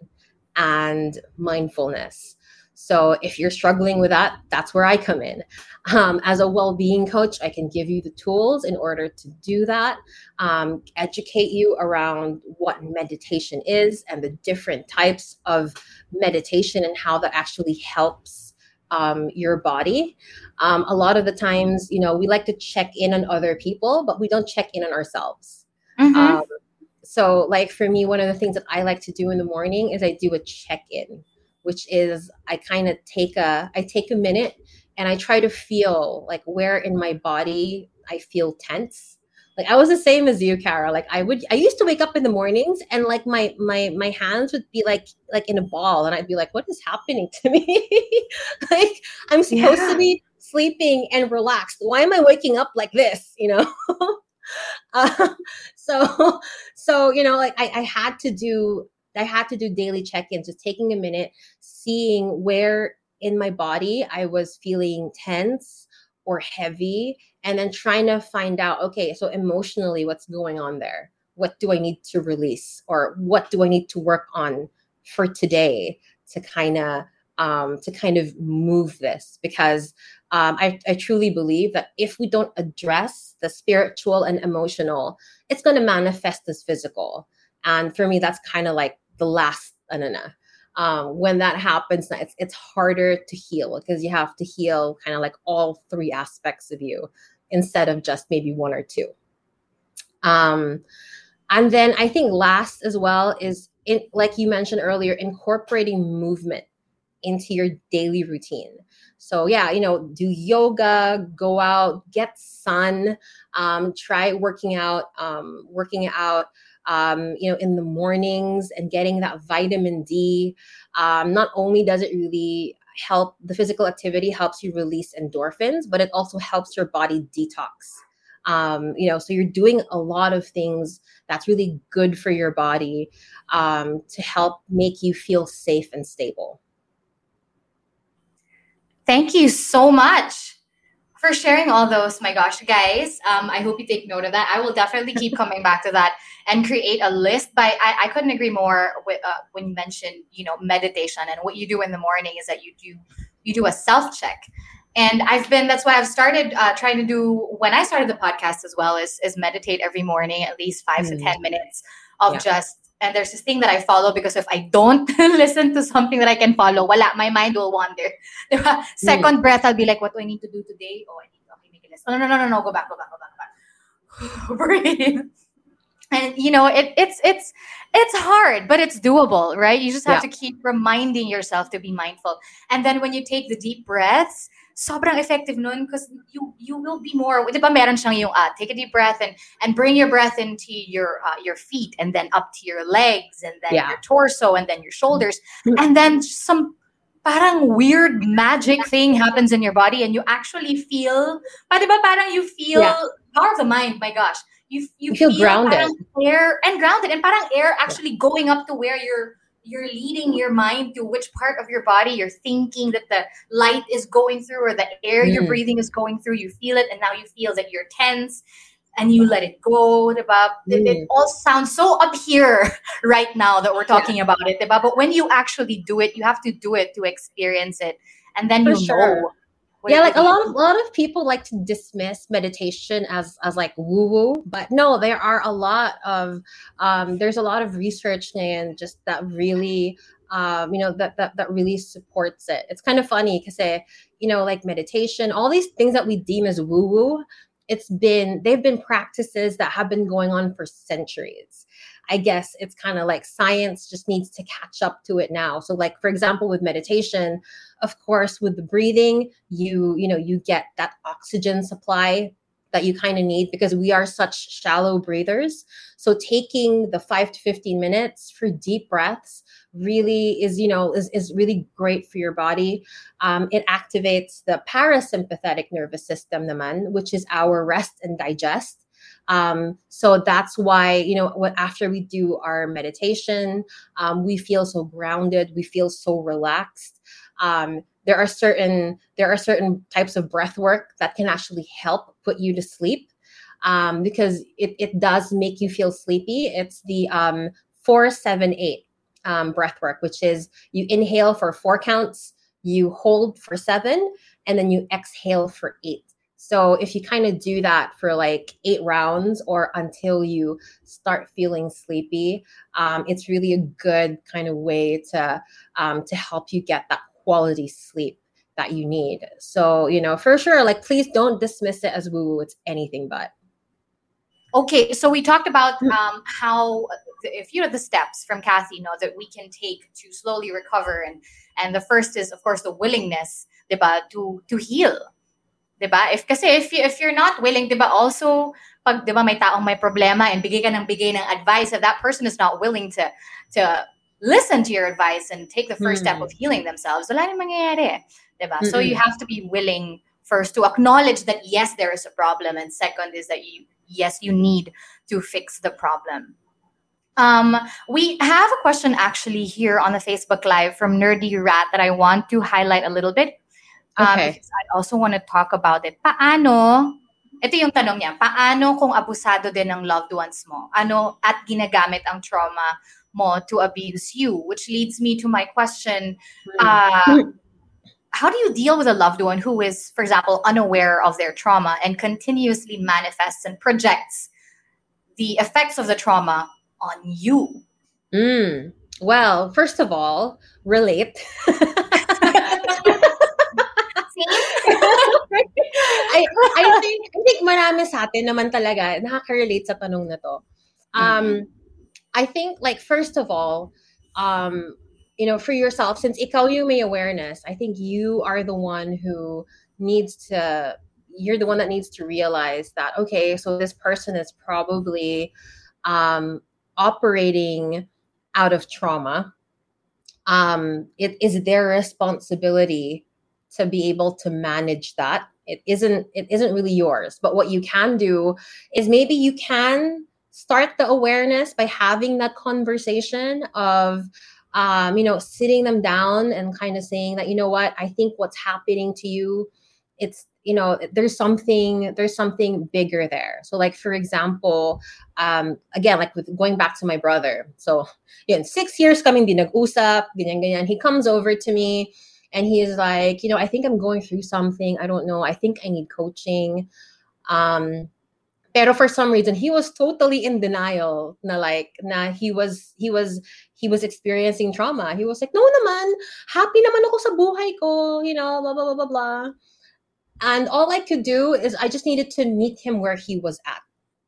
and mindfulness. So if you're struggling with that, that's where I come in. Um, as a well-being coach, I can give you the tools in order to do that, um, educate you around what meditation is and the different types of meditation and how that actually helps um, your body. Um, a lot of the times, you know, we like to check in on other people, but we don't check in on ourselves. Mm-hmm. Um, so, like for me, one of the things that I like to do in the morning is I do a check in, which is I kind of take a I take a minute and I try to feel like where in my body I feel tense like I was the same as you, Kara. Like I would, I used to wake up in the mornings and like my my my hands would be like like in a ball, and I'd be like, "What is happening to me? [LAUGHS] like I'm supposed yeah. to be sleeping and relaxed. Why am I waking up like this? You know." uh, [LAUGHS] so so you know, like I, I had to do I had to do daily check-ins, just taking a minute, seeing where in my body I was feeling tense or heavy and then trying to find out okay so emotionally what's going on there? What do i need to release? Or what do i need to work on for today to kind of um, to kind of move this? Because um, I, I truly believe that if we don't address the spiritual and emotional it's going to manifest as physical. And for me that's kind of like the last anana um, when that happens, it's, it's harder to heal because you have to heal kind of like all three aspects of you instead of just maybe one or two. Um, and then I think last as well is, in, like you mentioned earlier, incorporating movement into your daily routine. So yeah, you know, do yoga, go out, get sun, um, try working out, um, working out um, you know, in the mornings and getting that vitamin D. Um, not only does it really help, the physical activity helps you release endorphins, but it also helps your body detox. Um, you know, so you're doing a lot of things that's really good for your body um, to help make you feel safe and stable. Thank you so much for sharing all those. My gosh, guys, um, I hope you take note of that. I will definitely keep [LAUGHS] coming back to that and create a list. But I, I couldn't agree more with uh, when you mentioned, you know, meditation and what you do in the morning is that you do you do a self check. And I've been that's what I've started uh, trying to do when I started the podcast as well is is meditate every morning at least five mm. to ten minutes of yeah. just and there's this thing that I follow because if I don't [LAUGHS] listen to something that I can follow, wala, my mind will wander. [LAUGHS] Second mm. breath, I'll be like, what do I need to do today? Oh, I need to okay, make a list. Oh, no, no, no, no, no, go back, go back, go back, go back. [SIGHS] Breathe. And you know, it, it's it's it's hard, but it's doable, right? You just have yeah. to keep reminding yourself to be mindful. And then when you take the deep breaths, sobrang effective nun because you you will be more, di ba meron siyang yung, uh, take a deep breath and and bring your breath into your uh, your feet and then up to your legs and then yeah. your torso and then your shoulders mm-hmm. and then some parang weird magic thing happens in your body and you actually feel, pa, di ba parang you feel, yeah. power of the mind, my gosh, you, you, you feel, feel grounded. Air and grounded and parang air actually going up to where you're you're leading your mind to which part of your body you're thinking that the light is going through or the air mm. you're breathing is going through. You feel it, and now you feel that you're tense and you let it go. Diba? Mm. It, it, all sounds so up here [LAUGHS] right now that we're talking yeah. about it. Diba? But when you actually do it, you have to do it to experience it. And then For you sure. know yeah, like a lot of a lot of people like to dismiss meditation as as like woo woo, but no, there are a lot of um, there's a lot of research and just that really um, you know that, that that really supports it. It's kind of funny because you know like meditation, all these things that we deem as woo woo, it's been they've been practices that have been going on for centuries. I guess it's kind of like science just needs to catch up to it now. So like for example with meditation, of course with the breathing, you you know you get that oxygen supply that you kind of need because we are such shallow breathers. So taking the 5 to 15 minutes for deep breaths really is you know is, is really great for your body um, it activates the parasympathetic nervous system naman which is our rest and digest um, so that's why you know after we do our meditation um, we feel so grounded we feel so relaxed. Um, there are certain there are certain types of breath work that can actually help put you to sleep um, because it, it does make you feel sleepy. It's the um, 478 um, breath work which is you inhale for four counts you hold for seven and then you exhale for eight so if you kind of do that for like eight rounds or until you start feeling sleepy, um, it's really a good kind of way to um, to help you get that quality sleep that you need. So you know, for sure, like please don't dismiss it as woo woo. It's anything but. Okay, so we talked about um, how if you know the steps from Kathy, you know that we can take to slowly recover, and and the first is of course the willingness, diba, to to heal 'Di ba? If kasi if you, if you're not willing, 'di ba, also pag 'di ba may taong may problema and bigay ka ng bigay ng advice if that person is not willing to to listen to your advice and take the first step Hmm. of healing themselves, wala nang mangyayari, 'di ba? So you have to be willing first to acknowledge that yes there is a problem and second is that you yes you need to fix the problem. Um, we have a question actually here on the Facebook Live from Nerdy Rat that I want to highlight a little bit. Um, Okay. because I also want to talk about it. Paano, ito yung tanong niya, paano kung abusado din ng loved ones mo? Ano at ginagamit ang trauma mo to abuse you? Which leads me to my question, uh, how do you deal with a loved one who is, for example, unaware of their trauma and continuously manifests and projects the effects of the trauma on you? Mm. Well, first of all, relate. [LAUGHS] I, I think I think marami sa atin naman talaga nakaka-relate sa tanong na to. Um I think like first of all, um you know, for yourself since ikaw yung may awareness, I think you are the one who needs to you're the one that needs to realize that okay, so this person is probably um operating out of trauma. Um it is their responsibility to be able to manage that it isn't it isn't really yours. But what you can do is maybe you can start the awareness by having that conversation of um, you know sitting them down and kind of saying that you know what? I think what's happening to you it's you know there's something there's something bigger there. So like for example um again like with going back to my brother. So yun, six years coming di nag-usap ganyan ganyan he comes over to me and he is like you know i think i'm going through something. I don't know. I think i need coaching. Um pero for some reason he was totally in denial. Na like na he was he was he was experiencing trauma. He was like no naman. Happy naman ako sa buhay ko you know blah blah blah blah blah. And all i could do is i just needed to meet him where he was at.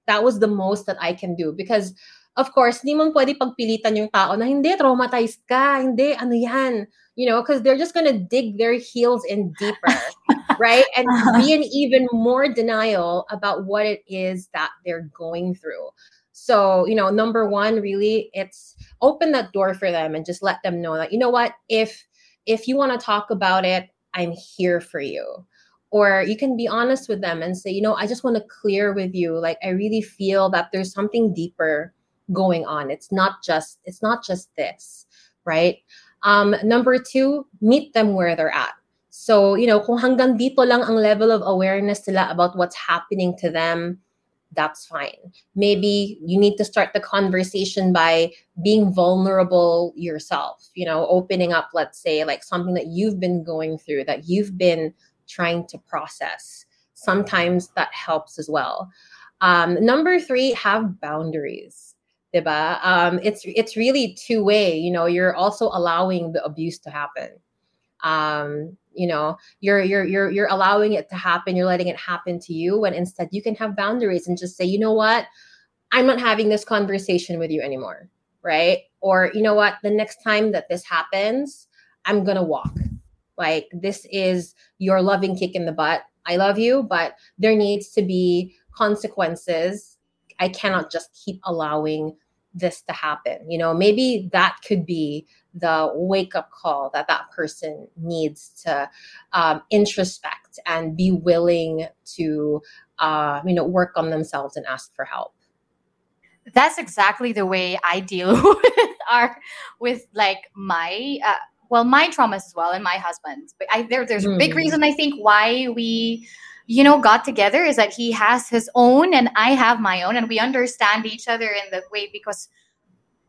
That was the most that i can do because of course, hindi mo pwede pagpilitan yung tao na hindi, traumatized ka, hindi, ano yan, you know, because they're just gonna dig their heels in deeper, [LAUGHS] right? And uh-huh. be in even more denial about what it is that they're going through. So, you know, number one, really, it's open that door for them and just let them know that, you know what, if if you want to talk about it, I'm here for you. Or you can be honest with them and say, you know, I just want to clear with you. Like, I really feel that there's something deeper going on. It's not just it's not just this, right? Um, number two, meet them where they're at. So, you know, kung hanggang dito lang ang level of awareness nila about what's happening to them, that's fine. Maybe you need to start the conversation by being vulnerable yourself, you know, opening up, let's say, like something that you've been going through, that you've been trying to process. Sometimes that helps as well. Um, number three, have boundaries. Diba? Um, it's it's really two way. You know, you're also allowing the abuse to happen. Um, you know, you're you're you're you're allowing it to happen. You're letting it happen to you, when instead you can have boundaries and just say, you know what, I'm not having this conversation with you anymore, right? Or you know what, the next time that this happens, I'm gonna walk. Like this is your loving kick in the butt. I love you, but there needs to be consequences. I cannot just keep allowing this to happen. You know, maybe that could be the wake up call that that person needs to um, introspect and be willing to, uh, you know, work on themselves and ask for help. That's exactly the way I deal [LAUGHS] with our, with like my, uh, well, my traumas as well, and my husband's. But I, there, there's a big hmm. reason I think why we you know, got together is that he has his own and I have my own, and we understand each other in the way because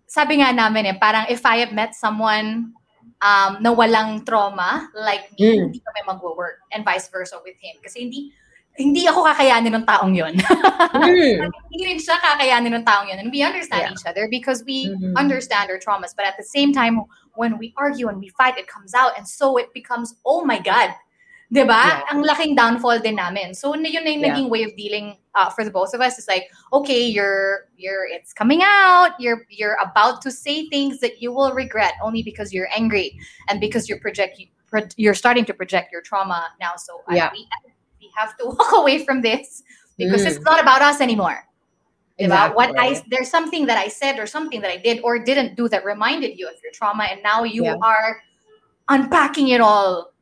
sabi nga namin eh, parang if I have met someone um, na walang trauma like me, mm. hindi kami mag-work and vice versa with him. Kasi hindi, hindi ako kakayanin ng taong yun. mm. [LAUGHS] hindi rin siya kakayanin ng taong yun. And we understand yeah. each other because we mm-hmm. understand our traumas. But at the same time, when we argue and we fight, it comes out. And so it becomes, oh my God, 'Di ba? Yeah. Ang laking downfall din namin. So yun na yung yeah. naging way of dealing uh, for the both of us. It's like, okay, you're you're it's coming out. You're you're about to say things that you will regret only because you're angry and because you're project you're starting to project your trauma now. So yeah. we, we have to [LAUGHS] walk away from this because mm. it's not about us anymore. Exactly. What I there's something that I said or something that I did or didn't do that reminded you of your trauma, and now you yeah. are unpacking it all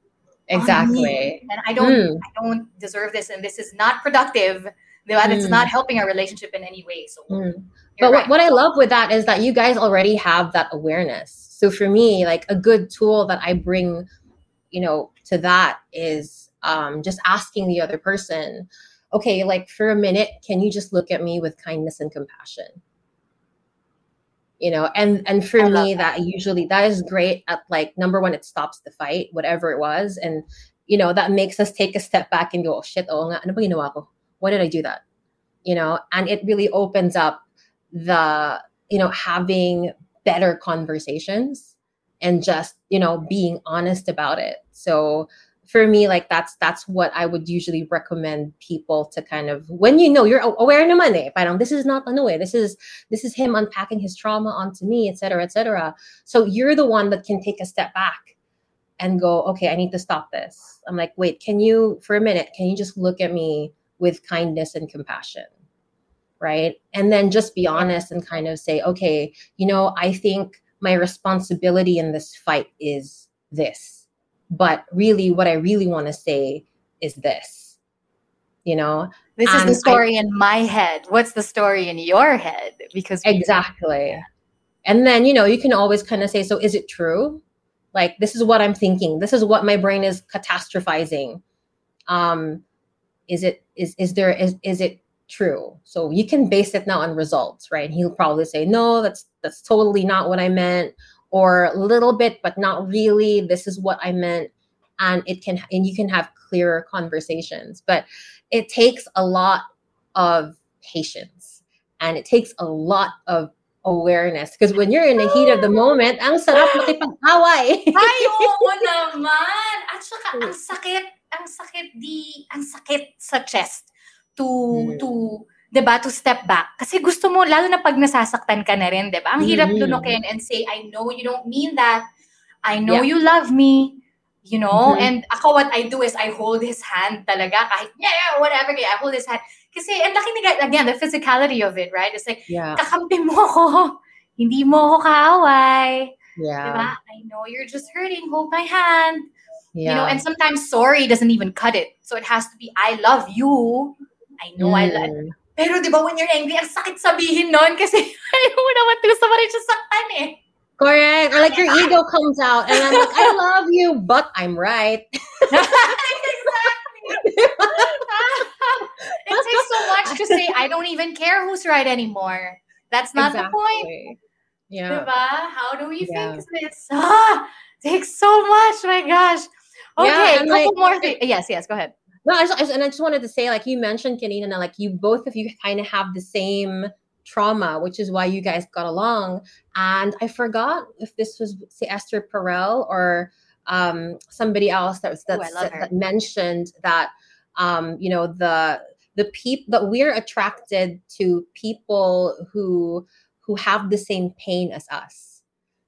Exactly. And I don't mm. I don't deserve this and this is not productive. That it's mm. not helping our relationship in any way. So mm. But right. what, what I love with that is that you guys already have that awareness. So for me, like a good tool that I bring, you know, to that is um, just asking the other person, okay, like for a minute, can you just look at me with kindness and compassion? You know and and for I me that. that. usually that is great at like number one it stops the fight whatever it was and you know that makes us take a step back and go oh shit oh nga, ano ba ginawa ko? why did i do that you know and it really opens up the you know having better conversations and just you know being honest about it so for me like that's that's what i would usually recommend people to kind of when you know you're aware naman eh parang this is not ano eh this is this is him unpacking his trauma onto me etc etc so you're the one that can take a step back and go okay i need to stop this. I'm like wait can you for a minute can you just look at me with kindness and compassion? Right? And then just be honest and kind of say okay you know i think my responsibility in this fight is this but really what i really want to say is this you know? This and is the story I, in my head. What's the story in your head? Because exactly. And then you know you can always kind of say so is it true? Like this is what i'm thinking. This is what my brain is catastrophizing. Um is it is is there is is it true? So you can base it now on results right? And he'll probably say no that's that's totally not what i meant or a little bit but not really. This is what i meant. And it can and you can have clearer conversations but it takes a lot of patience and it takes a lot of awareness. Because when you're in the heat of the moment ang sarap makipag-away ay [LAUGHS] oo naman. At saka ang sakit ang sakit di ang sakit sa chest to mm. to 'di ba, to step back. Kasi gusto mo lalo na pag nasasaktan ka na rin, 'di ba? Ang hirap mm-hmm. lunukin and say, I know you don't mean that. I know yeah. you love me. You know? Mm-hmm. And ako what I do is I hold his hand talaga kahit yeah, yeah whatever, I hold his hand. Kasi ang laki ni again, the physicality of it, right? It's like yeah. kakampi mo ako. Hindi mo ako kaaway. Yeah. Diba? I know you're just hurting. Hold my hand. Yeah. You know, and sometimes sorry doesn't even cut it. So it has to be I love you. I know mm. I love pero di ba when you're angry, ang sakit sabihin nun kasi [LAUGHS] ayaw mo naman gusto mo rin siya saktan eh. Correct. Or like your ego comes out and I'm like, I love you, but I'm right. [LAUGHS] exactly. [LAUGHS] it takes so much to say, I don't even care who's right anymore. That's not exactly. the point. Yeah. Diba? How do we yeah. fix this? Ah, takes so much. My gosh. Okay, Yeah, a couple like- more things. Yes, yes, go ahead. No, I just, and I just wanted to say, like you mentioned, Kanina, like you both of you kind of have the same trauma, which is why you guys got along. And I forgot if this was say Esther Perel or um, somebody else that was that, Ooh, that mentioned that um, you know the the people that we're attracted to people who who have the same pain as us.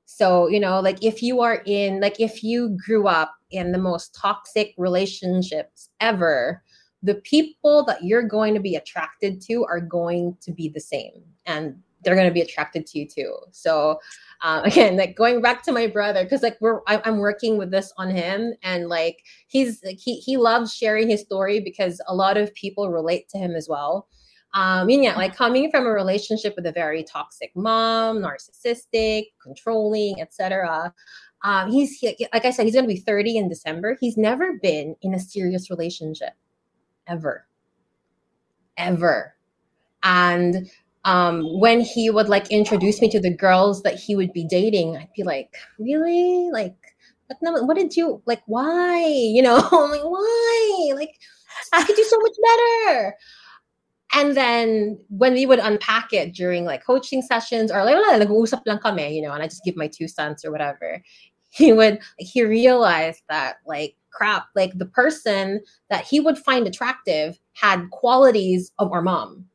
So, you know, like if you are in, like if you grew up in the most toxic relationships ever, the people that you're going to be attracted to are going to be the same and they're going to be attracted to you too. So, um, [LAUGHS] again, like going back to my brother, because like we're, I, I'm working with this on him and like he's, like, he, he loves sharing his story because a lot of people relate to him as well um yun nga, like coming from a relationship with a very toxic mom narcissistic controlling etc um he's he, like i said he's going to be 30 in december. He's never been in a serious relationship. Ever. Ever. And um when he would like introduce me to the girls that he would be dating i'd be like really? Like what what did you like why? [LAUGHS] You know i'm like why? Like i could do so much better. And then when we would unpack it during like coaching sessions or like nag-uusap lang you know, and I just give my two cents or whatever, he would he realized that like crap, like the person that he would find attractive had qualities of our mom,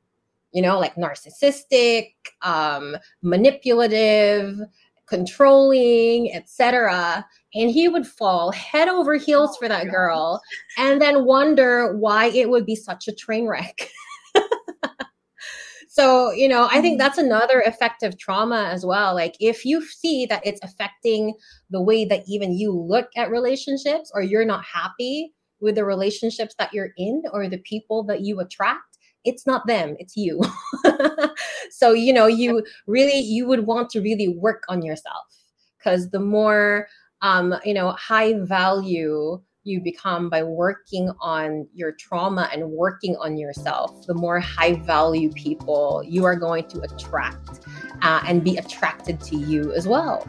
you know, like narcissistic, um, manipulative, controlling, etc. And he would fall head over heels for that girl and then wonder why it would be such a train wreck. [LAUGHS] so, you know, I think that's another effect of trauma as well. Like, if you see that it's affecting the way that even you look at relationships, or you're not happy with the relationships that you're in, or the people that you attract, it's not them, it's you. [LAUGHS] so, you know, you really, you would want to really work on yourself because the more, um, you know, high value you become by working on your trauma and working on yourself, the more high value people you are going to attract uh, and be attracted to you as well.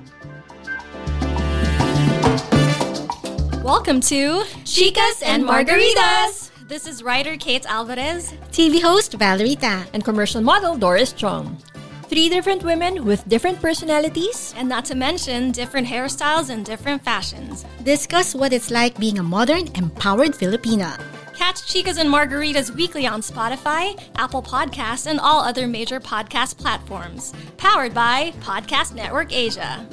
Welcome to Chicas and Margaritas. This is writer Kate Alvarez TV host Valerie Tan. and commercial model Doris Chong. Three different women with different personalities. and not to mention different hairstyles and different fashions. Discuss what it's like being a modern, empowered Filipina. Catch Chicas and Margaritas weekly on Spotify, Apple Podcasts, and all other major podcast platforms. Powered by Podcast Network Asia.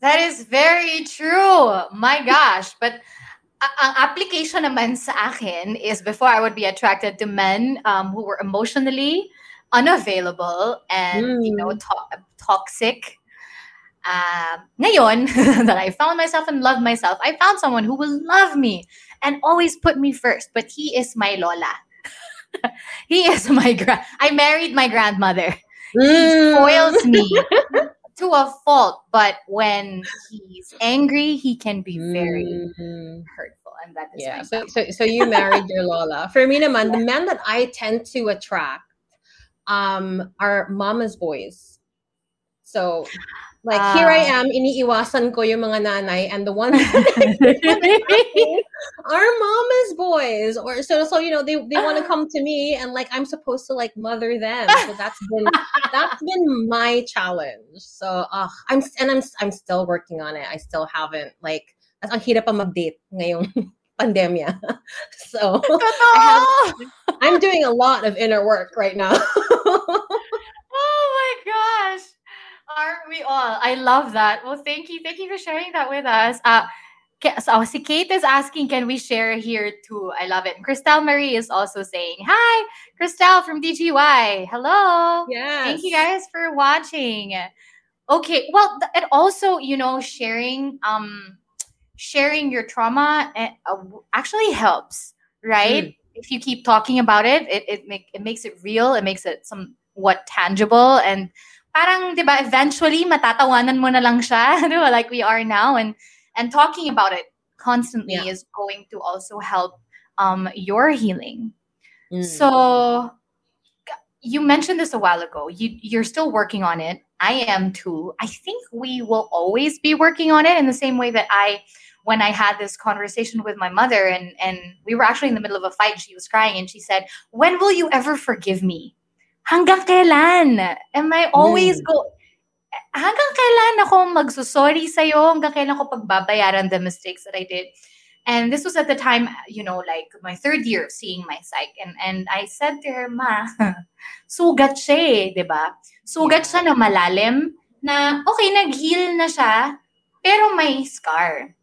That is very true. My gosh. But ang application naman sa akin is before I would be attracted to men um, who were emotionally unavailable and, you know, to- toxic. Um, ngayon, [LAUGHS] that I found myself and loved myself, I found someone who will love me and always put me first. But he is my lola. [LAUGHS] he is my grand. I married my grandmother. He spoils me [LAUGHS] to a fault, but when he's angry, he can be very Mm. hurtful, and that is Yeah. So, so, so you married your [LAUGHS] Lola. For me naman, the men that I tend to attract um, are mama's boys. So, like, here I Ah. am, iniiwasan ko yung mga nanay, and the ones [LAUGHS] are mama's boys. Or so, so you know, they, they want to come to me, and like, I'm supposed to like mother them. So that's been [LAUGHS] that's been my challenge. So, uh, I'm and I'm I'm still working on it. I still haven't like. Ang hirap pa mag-date ngayong [LAUGHS] pandemya. So, have, I'm doing a lot of inner work right now. oh my gosh. Aren't we all? I love that. Well, thank you. Thank you for sharing that with us. Uh, so si Kate is asking, can we share here too? I love it. And Christelle Marie is also saying, hi, Christelle from DGY. Hello. yes. Thank you guys for watching. Okay, well, th- it also, you know, sharing um sharing your trauma eh, uh, actually helps, right? If you keep talking about it, it it make it makes it real, it makes it somewhat tangible and parang 'di ba eventually matatawanan mo na lang siya, [LAUGHS] 'di ba? Like we are now and and talking about it constantly Yeah. is going to also help um your healing. Mm. So you mentioned this a while ago. You you're still working on it. I am too. I think we will always be working on it in the same way that I when I had this conversation with my mother and and we were actually in the middle of a fight. She was crying and she said, "When will you ever forgive me?" Hanggang kailan? Am I always mm. go hanggang kailan ako magsusorry sa'yo? Hanggang kailan ko pagbabayaran the mistakes that I did? And this was at the time, you know, like my third year of seeing my psych. And, and I said to her, ma, [LAUGHS] sugat siya eh, di ba? Sugat siya na malalim na, okay, nag-heal na siya, pero may scar.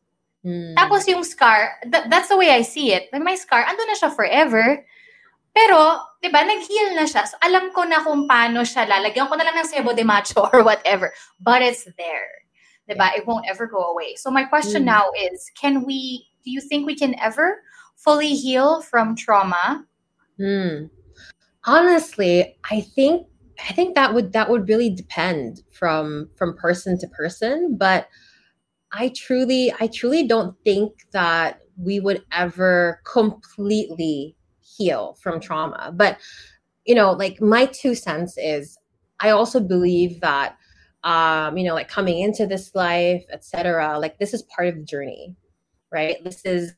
Mm. Tapos yung scar, th- that's the way I see it. My scar, ando na siya forever. Pero, di ba, nag-heal na siya. So, alam ko na kung paano siya lalagyan ko na lang ng sebo de macho [LAUGHS] or whatever. But it's there. Di ba? It won't ever go away. So my question mm. now is, can we do you think we can ever fully heal from trauma? Hmm. Honestly, I think I think that would that would really depend from from person to person, but I truly I truly don't think that we would ever completely heal from trauma. But you know, like my two cents is I also believe that um, you know, like coming into this life, etc., like this is part of the journey right? This is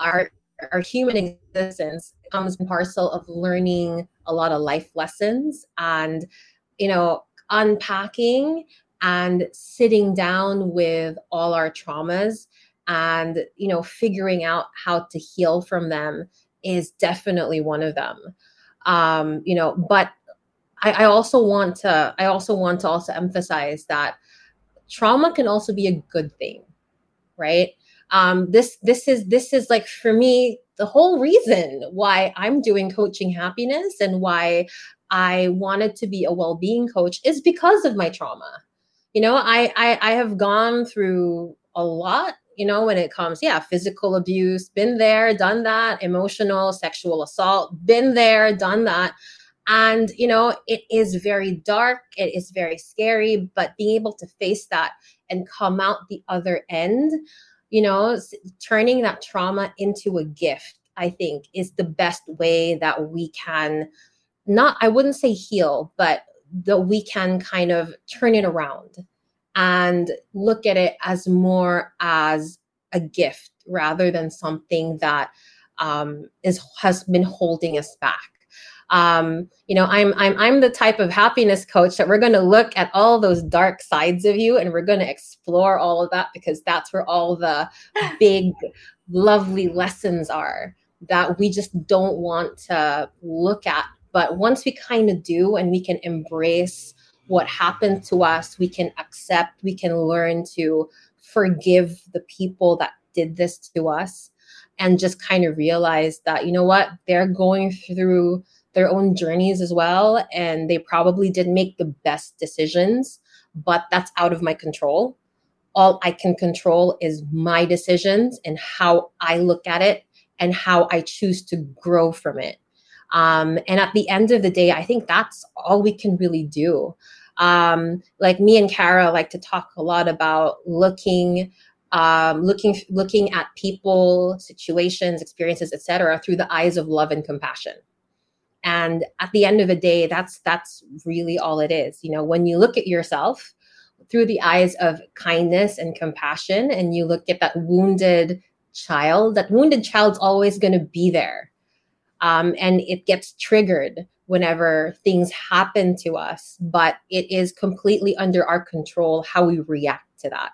our our human existence comes parcel of learning a lot of life lessons and you know unpacking and sitting down with all our traumas and you know figuring out how to heal from them is definitely one of them um you know but I, I also want to i also want to also emphasize that trauma can also be a good thing right um, this this is this is like for me the whole reason why I'm doing coaching happiness and why I wanted to be a well-being coach is because of my trauma. You know, I I, I have gone through a lot you know, when it comes, yeah, physical abuse, been there, done that, emotional, sexual assault, been there, done that. And, you know, it is very dark, it is very scary, but being able to face that and come out the other end you know, turning that trauma into a gift, I think, is the best way that we can not, I wouldn't say heal, but that we can kind of turn it around and look at it as more as a gift rather than something that um, is has been holding us back. Um, you know i'm i'm i'm the type of happiness coach that we're going to look at all those dark sides of you and we're going to explore all of that because that's where all the [LAUGHS] big lovely lessons are that we just don't want to look at. But once we kind of do and we can embrace what happened to us we can accept we can learn to forgive the people that did this to us and just kind of realize that you know what they're going through their own journeys as well. And they probably didn't make the best decisions, but that's out of my control. All I can control is my decisions and how I look at it and how I choose to grow from it. Um, and at the end of the day, I think that's all we can really do. Um, like me and Cara like to talk a lot about looking um, looking looking at people, situations, experiences, etc., through the eyes of love and compassion and at the end of the day that's that's really all it is you know when you look at yourself through the eyes of kindness and compassion and you look at that wounded child that wounded child's always going to be there um, and it gets triggered whenever things happen to us but it is completely under our control how we react to that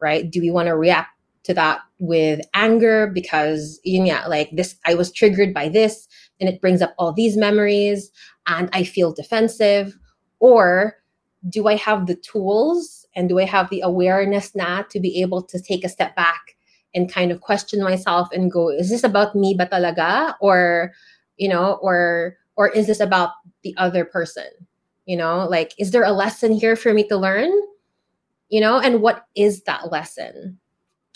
right do we want to react to that with anger because yeah like this i was triggered by this and it brings up all these memories and I feel defensive? Or do I have the tools and do I have the awareness now to be able to take a step back and kind of question myself and go, is this about me ba talaga? Or, you know, or or is this about the other person? You know, like is there a lesson here for me to learn? You know, and what is that lesson?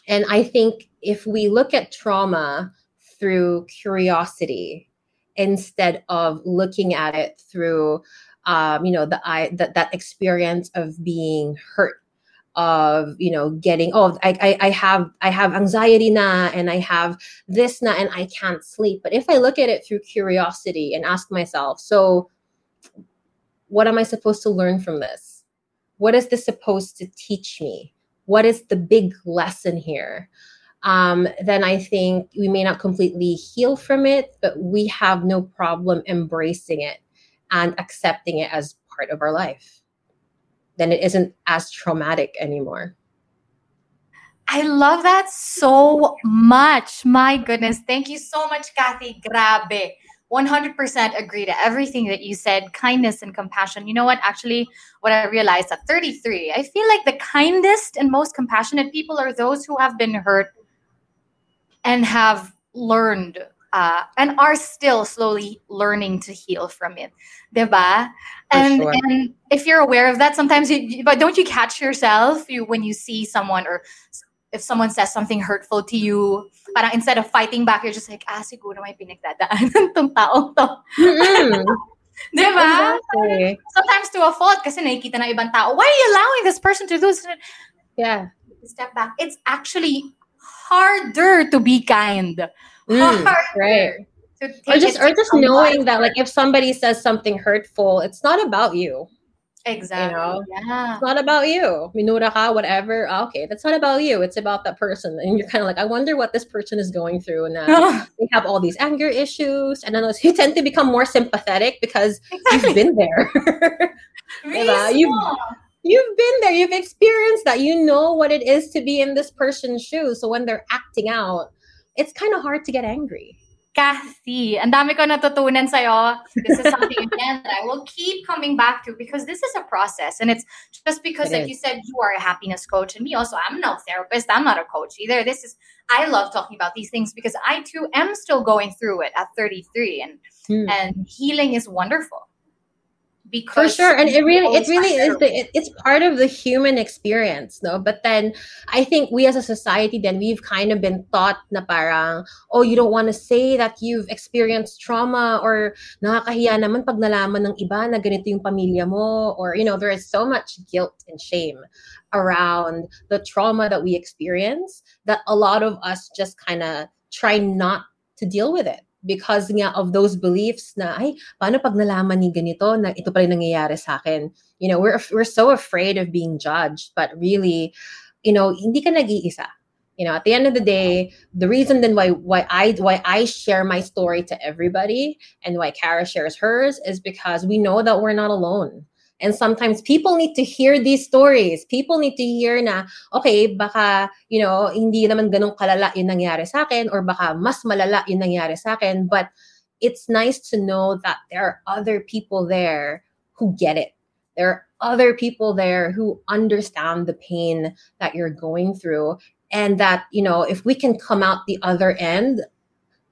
And I think if we look at trauma through curiosity instead of looking at it through um, you know the i that, that experience of being hurt of you know getting oh I, I, I have i have anxiety na and i have this na and i can't sleep but if i look at it through curiosity and ask myself so what am I supposed to learn from this? What is this supposed to teach me? What is the big lesson here? Um, then I think we may not completely heal from it, but we have no problem embracing it and accepting it as part of our life. Then it isn't as traumatic anymore. I love that so much. My goodness. Thank you so much, Kathy. Grabe. 100% agree to everything that you said kindness and compassion you know what actually what i realized at 33 i feel like the kindest and most compassionate people are those who have been hurt and have learned uh, and are still slowly learning to heal from it diba? and sure. and if you're aware of that sometimes you but don't you catch yourself you when you see someone or if someone says something hurtful to you, parang instead of fighting back, you're just like, ah, siguro may pinagdadaanan [LAUGHS] tong taong to. Mm-hmm. [LAUGHS] Di ba? Exactly. Sometimes to a fault kasi nakikita ng ibang tao, why are you allowing this person to do this? Yeah. Step back. It's actually harder to be kind. Mm, right. Or just or just knowing that like if somebody says something hurtful, it's not about you. Exactly. You know? Yeah. It's not about you. Minura ka, whatever. Ah, okay, that's not about you. It's about that person. And you're kind of like, I wonder what this person is going through. And [LAUGHS] uh, they have all these anger issues. And then you tend to become more sympathetic because exactly. you've been there. [LAUGHS] really you've, you've been there. You've experienced that. You know what it is to be in this person's shoes. So when they're acting out, it's kind of hard to get angry. Kathy, and dami ko natutunan sa'yo. This is something [LAUGHS] again that I will keep coming back to because this is a process. And it's just because, it like is. you said, you are a happiness coach, and me also, I'm no therapist. I'm not a coach either. This is, I love talking about these things because I too am still going through it at 33, and hmm. and healing is wonderful because for sure and it really it really is the, it, it's part of the human experience no? But then i think we as a society then we've kind of been taught na parang oh you don't want to say that you've experienced trauma or nakakahiya naman pag nalaman ng iba na ganito yung pamilya mo or you know there is so much guilt and shame around the trauma that we experience that a lot of us just kind of try not to deal with it because nga of those beliefs na, ay, paano pag nalaman ni ganito na ito pala nangyayari sa akin? You know, we're, we're so afraid of being judged, but really, you know, hindi ka nag-iisa. You know, at the end of the day, the reason then why why I why I share my story to everybody and why Cara shares hers is because we know that we're not alone And sometimes people need to hear these stories. People need to hear na, okay, baka, you know, hindi naman ganun kalala yung nangyari sa akin or baka mas malala yung nangyari sa akin. But it's nice to know that there are other people there who get it. There are other people there who understand the pain that you're going through. And that, you know, if we can come out the other end,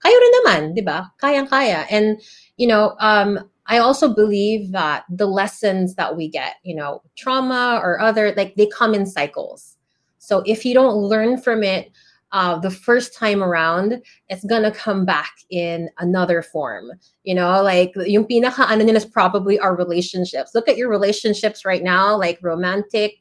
kayo rin naman, di ba? Kayang-kaya. And, you know, um, I also believe that the lessons that we get, you know, trauma or other, like they come in cycles. So if you don't learn from it uh, the first time around, it's gonna come back in another form. You know, like yung pinaka ano is probably our relationships. Look at your relationships right now, like romantic,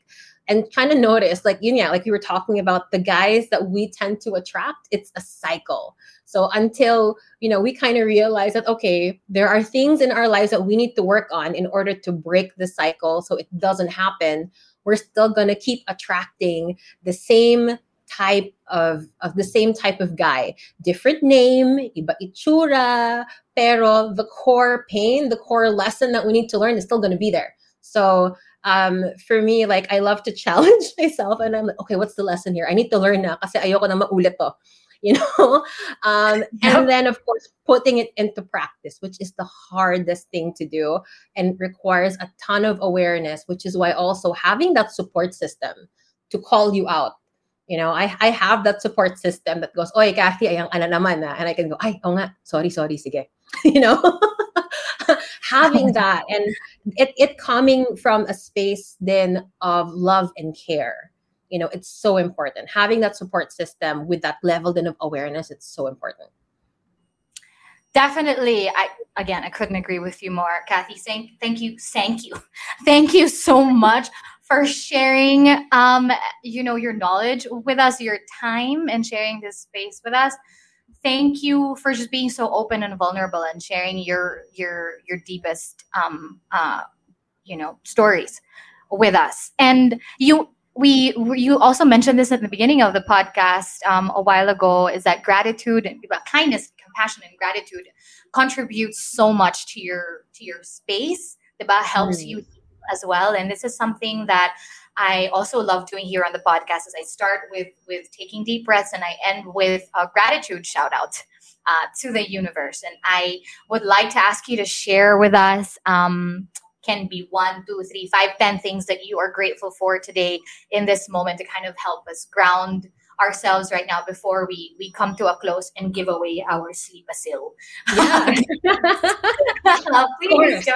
and kind of notice, like you yeah, like you were talking about the guys that we tend to attract. It's a cycle. So until, you know, we kind of realize that, okay, there are things in our lives that we need to work on in order to break the cycle so it doesn't happen, we're still going to keep attracting the same type of, of the same type of guy. Different name, iba itsura, pero the core pain, the core lesson that we need to learn is still going to be there. So um, for me, like I love to [LAUGHS] challenge myself and I'm like, okay, what's the lesson here? I need to learn na kasi ayoko na maulit to. [LAUGHS] you know um, yep. and then of course putting it into practice which is the hardest thing to do and requires a ton of awareness which is why also having that support system to call you out you know, I, I have that support system that goes, Oy, Kathy, ayang ana naman na. And I can go, ay, oh nga, sorry, sorry, sige. [LAUGHS] you know, having [LAUGHS] that and it, it coming from a space then of love and care you know it's so important. Having that support system with that level then of awareness it's so important. Definitely. I again i couldn't agree with you more kathy. Thank, thank you thank you [LAUGHS] thank you so much for sharing um you know your knowledge with us your time and sharing this space with us thank you for just being so open and vulnerable and sharing your your your deepest um uh you know stories with us and you we you also mentioned this at the beginning of the podcast um, a while ago is that gratitude and kindness compassion and gratitude contributes so much to your to your space that helps mm. you as well and this is something that I also love doing here on the podcast is I start with with taking deep breaths and I end with a gratitude shout out uh, to the universe. And I would like to ask you to share with us. Um, can be one, two, three, five, ten things that you are grateful for today in this moment to kind of help us ground ourselves right now before we we come to a close and give away our Sleepasil. Yeah. [LAUGHS] Please,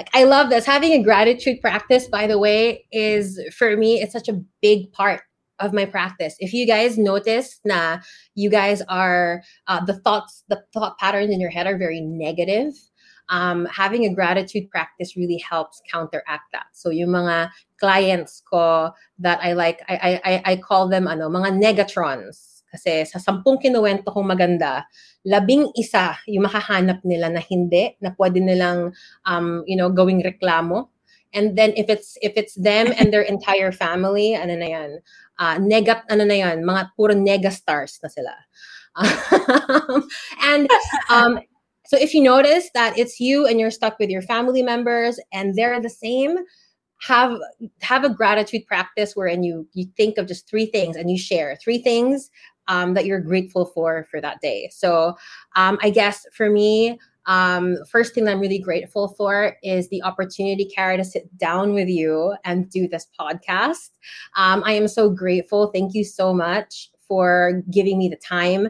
like I love this. Having a gratitude practice, by the way, is for me, it's such a big part of my practice. If you guys notice na you guys are uh, the thoughts, the thought patterns in your head are very negative. Um, having a gratitude practice really helps counteract that. So yung mga clients ko that I like, I, I, I call them ano, mga negatrons kasi sa sampung kinuwento kong maganda, labing isa yung makahanap nila na hindi, na pwede nilang, um, you know, gawing reklamo. And then if it's if it's them and their entire family, ano na yan, uh, nega, ano na yan, mga puro nega stars na sila. [LAUGHS] and um, so if you notice that it's you and you're stuck with your family members and they're the same, have have a gratitude practice wherein you you think of just three things and you share three things um, that you're grateful for for that day. So um, I guess for me, um, first thing that I'm really grateful for is the opportunity, Cara, to sit down with you and do this podcast. Um, I am so grateful. Thank you so much for giving me the time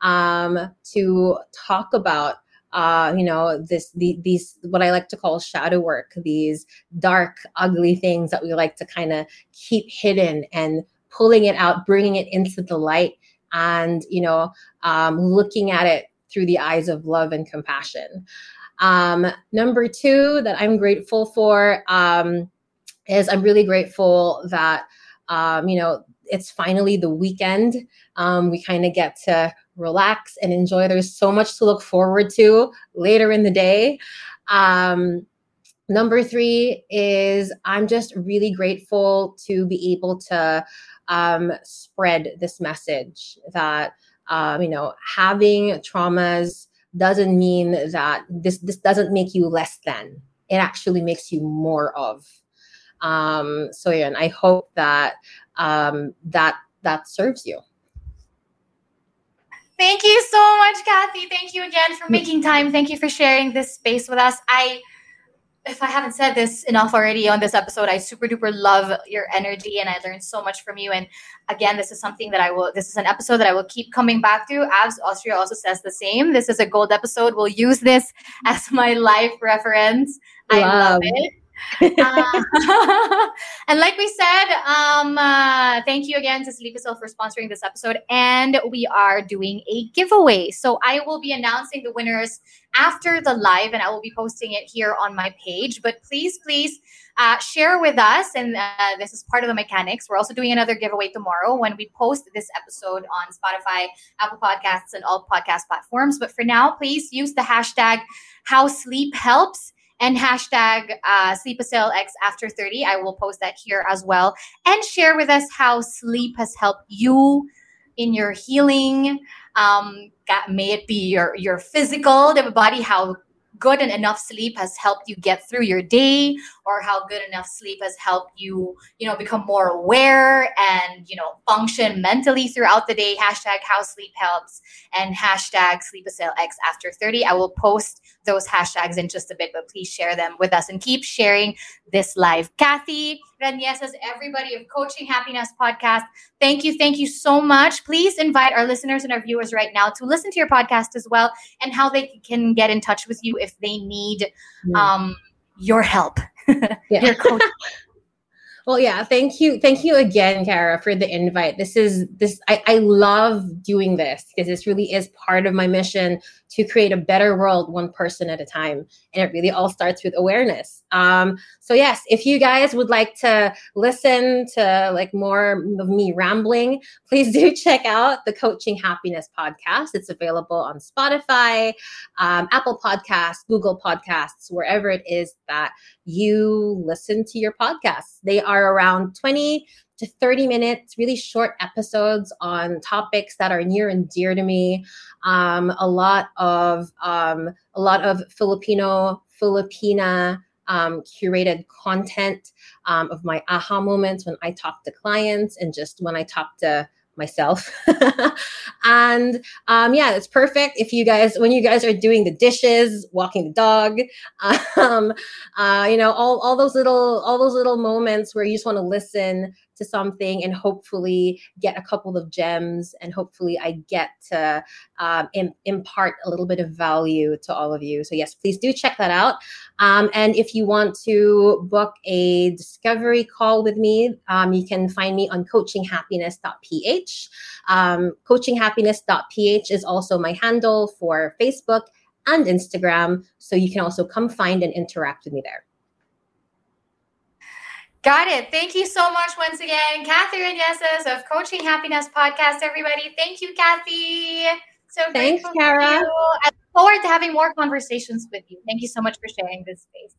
um, to talk about uh, you know, this the, these what I like to call shadow work, these dark, ugly things that we like to kind of keep hidden and pulling it out, bringing it into the light and you know um, looking at it through the eyes of love and compassion. Um, number two that i'm grateful for um, is i'm really grateful that um, you know it's finally the weekend. Um, we kind of get to relax and enjoy. There's so much to look forward to later in the day. Um, number three is i'm just really grateful to be able to um, spread this message that um, you know having traumas doesn't mean that this this doesn't make you less than it actually makes you more of um, so yeah and i hope that um, that that serves you Thank you so much, Kathy. Thank you again for making time. Thank you for sharing this space with us. I if I haven't said this enough already on this episode, I super duper love your energy and I learned so much from you. And again, this is something that I will, this is an episode that I will keep coming back to. Abs Austria also says the same. This is a gold episode. We'll use this [LAUGHS] as my life reference. I love it uh, [LAUGHS] and like we said, um, uh, thank you again to Sleep for sponsoring this episode. And we are doing a giveaway. So I will be announcing the winners after the live and I will be posting it here on my page. But please, please uh, share with us. And uh, this is part of the mechanics. We're also doing another giveaway tomorrow when we post this episode on Spotify, Apple Podcasts, and all podcast platforms. But for now, please use the hashtag how sleep helps and hashtag uh, X after 30. I will post that here as well. And share with us how sleep has helped you in your healing. Um, may it be your, your physical the body, how good and enough sleep has helped you get through your day or how good enough sleep has helped you you know become more aware and you know function mentally throughout the day. Hashtag how sleep helps and hashtag sleep x after 30 i will post those hashtags in just a bit but please share them with us and keep sharing this live. Kathy Says everybody of coaching happiness podcast thank you thank you so much please invite our listeners and our viewers right now to listen to your podcast as well and how they can get in touch with you if they need um, your help, [LAUGHS] your coach. [LAUGHS] Well, yeah, thank you. Thank you again, Cara, for the invite. This is this I, I love doing this because this really is part of my mission to create a better world one person at a time. And it really all starts with awareness. Um, so yes, if you guys would like to listen to like more of me rambling, please do [LAUGHS] check out the Coaching Happiness podcast. It's available on Spotify, um, Apple Podcasts, Google Podcasts, wherever it is that you listen to your podcasts. They are around 20 to 30 minutes, really short episodes on topics that are near and dear to me. Um, a lot of um, a lot of Filipino Filipina um, curated content um, of my aha moments when I talk to clients and just when I talk to myself. [LAUGHS] and um, yeah, it's perfect if you guys, when you guys are doing the dishes, walking the dog, [LAUGHS] um, uh, you know, all, all those little, all those little moments where you just want to listen to something and hopefully get a couple of gems and hopefully I get to um, Im- impart a little bit of value to all of you. So yes, please do check that out. Um, and if you want to book a discovery call with me, um, you can find me on coachinghappiness.ph. Um, coachinghappiness.ph is also my handle for Facebook and Instagram. So you can also come find and interact with me there. Got it. Thank you so much once again, Catherine Yeses of Coaching Happiness Podcast, everybody. Thank you, Kathy. So thanks, Cara. I look forward to having more conversations with you. Thank you so much for sharing this space.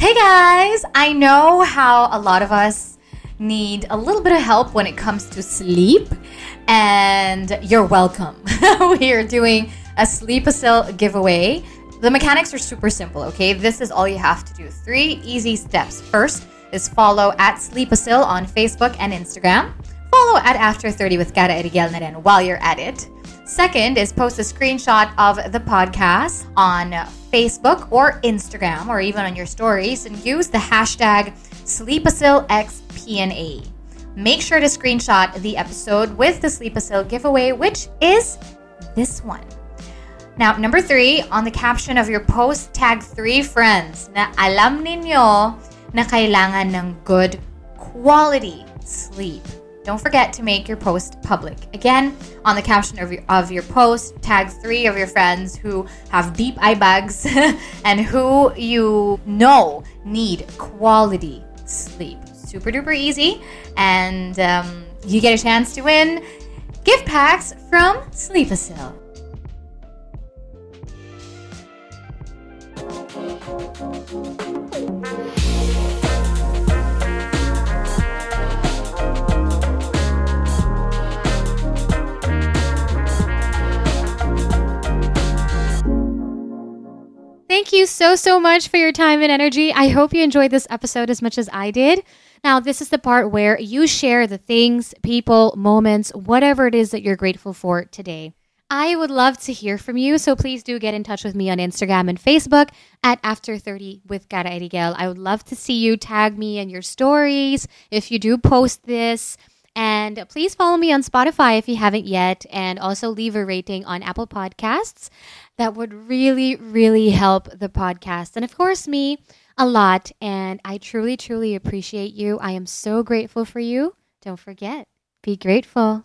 Hey guys, I know how a lot of us need a little bit of help when it comes to sleep, and you're welcome. [LAUGHS] we are doing a Sleepasil giveaway. The mechanics are super simple, okay? This is all you have to do. Three easy steps. First is follow at Sleepasil on Facebook and Instagram. Follow at After 30 with Cara Eriguel na while you're at it. Second is post a screenshot of the podcast on Facebook or Instagram or even on your stories and use the hashtag SleepasilXPNA. Make sure to screenshot the episode with the Sleepasil giveaway, which is this one. Now, number three, on the caption of your post, tag three friends na alam ninyo na kailangan ng good quality sleep. Don't forget to make your post public. Again, on the caption of your, of your post, tag three of your friends who have deep eye bags [LAUGHS] and who you know need quality sleep. Super duper easy. And um, you get a chance to win gift packs from Sleepasil. Thank you so, so much for your time and energy. I hope you enjoyed this episode as much as I did. Now, this is the part where you share the things, people, moments, whatever it is that you're grateful for today. I would love to hear from you, so please do get in touch with me on Instagram and Facebook at After 30 with Cara Eriguel. I would love to see you tag me in your stories if you do post this. And please follow me on Spotify if you haven't yet, and also leave a rating on Apple Podcasts. That would really, really help the podcast. And of course, me a lot. And I truly, truly appreciate you. I am so grateful for you. Don't forget, be grateful.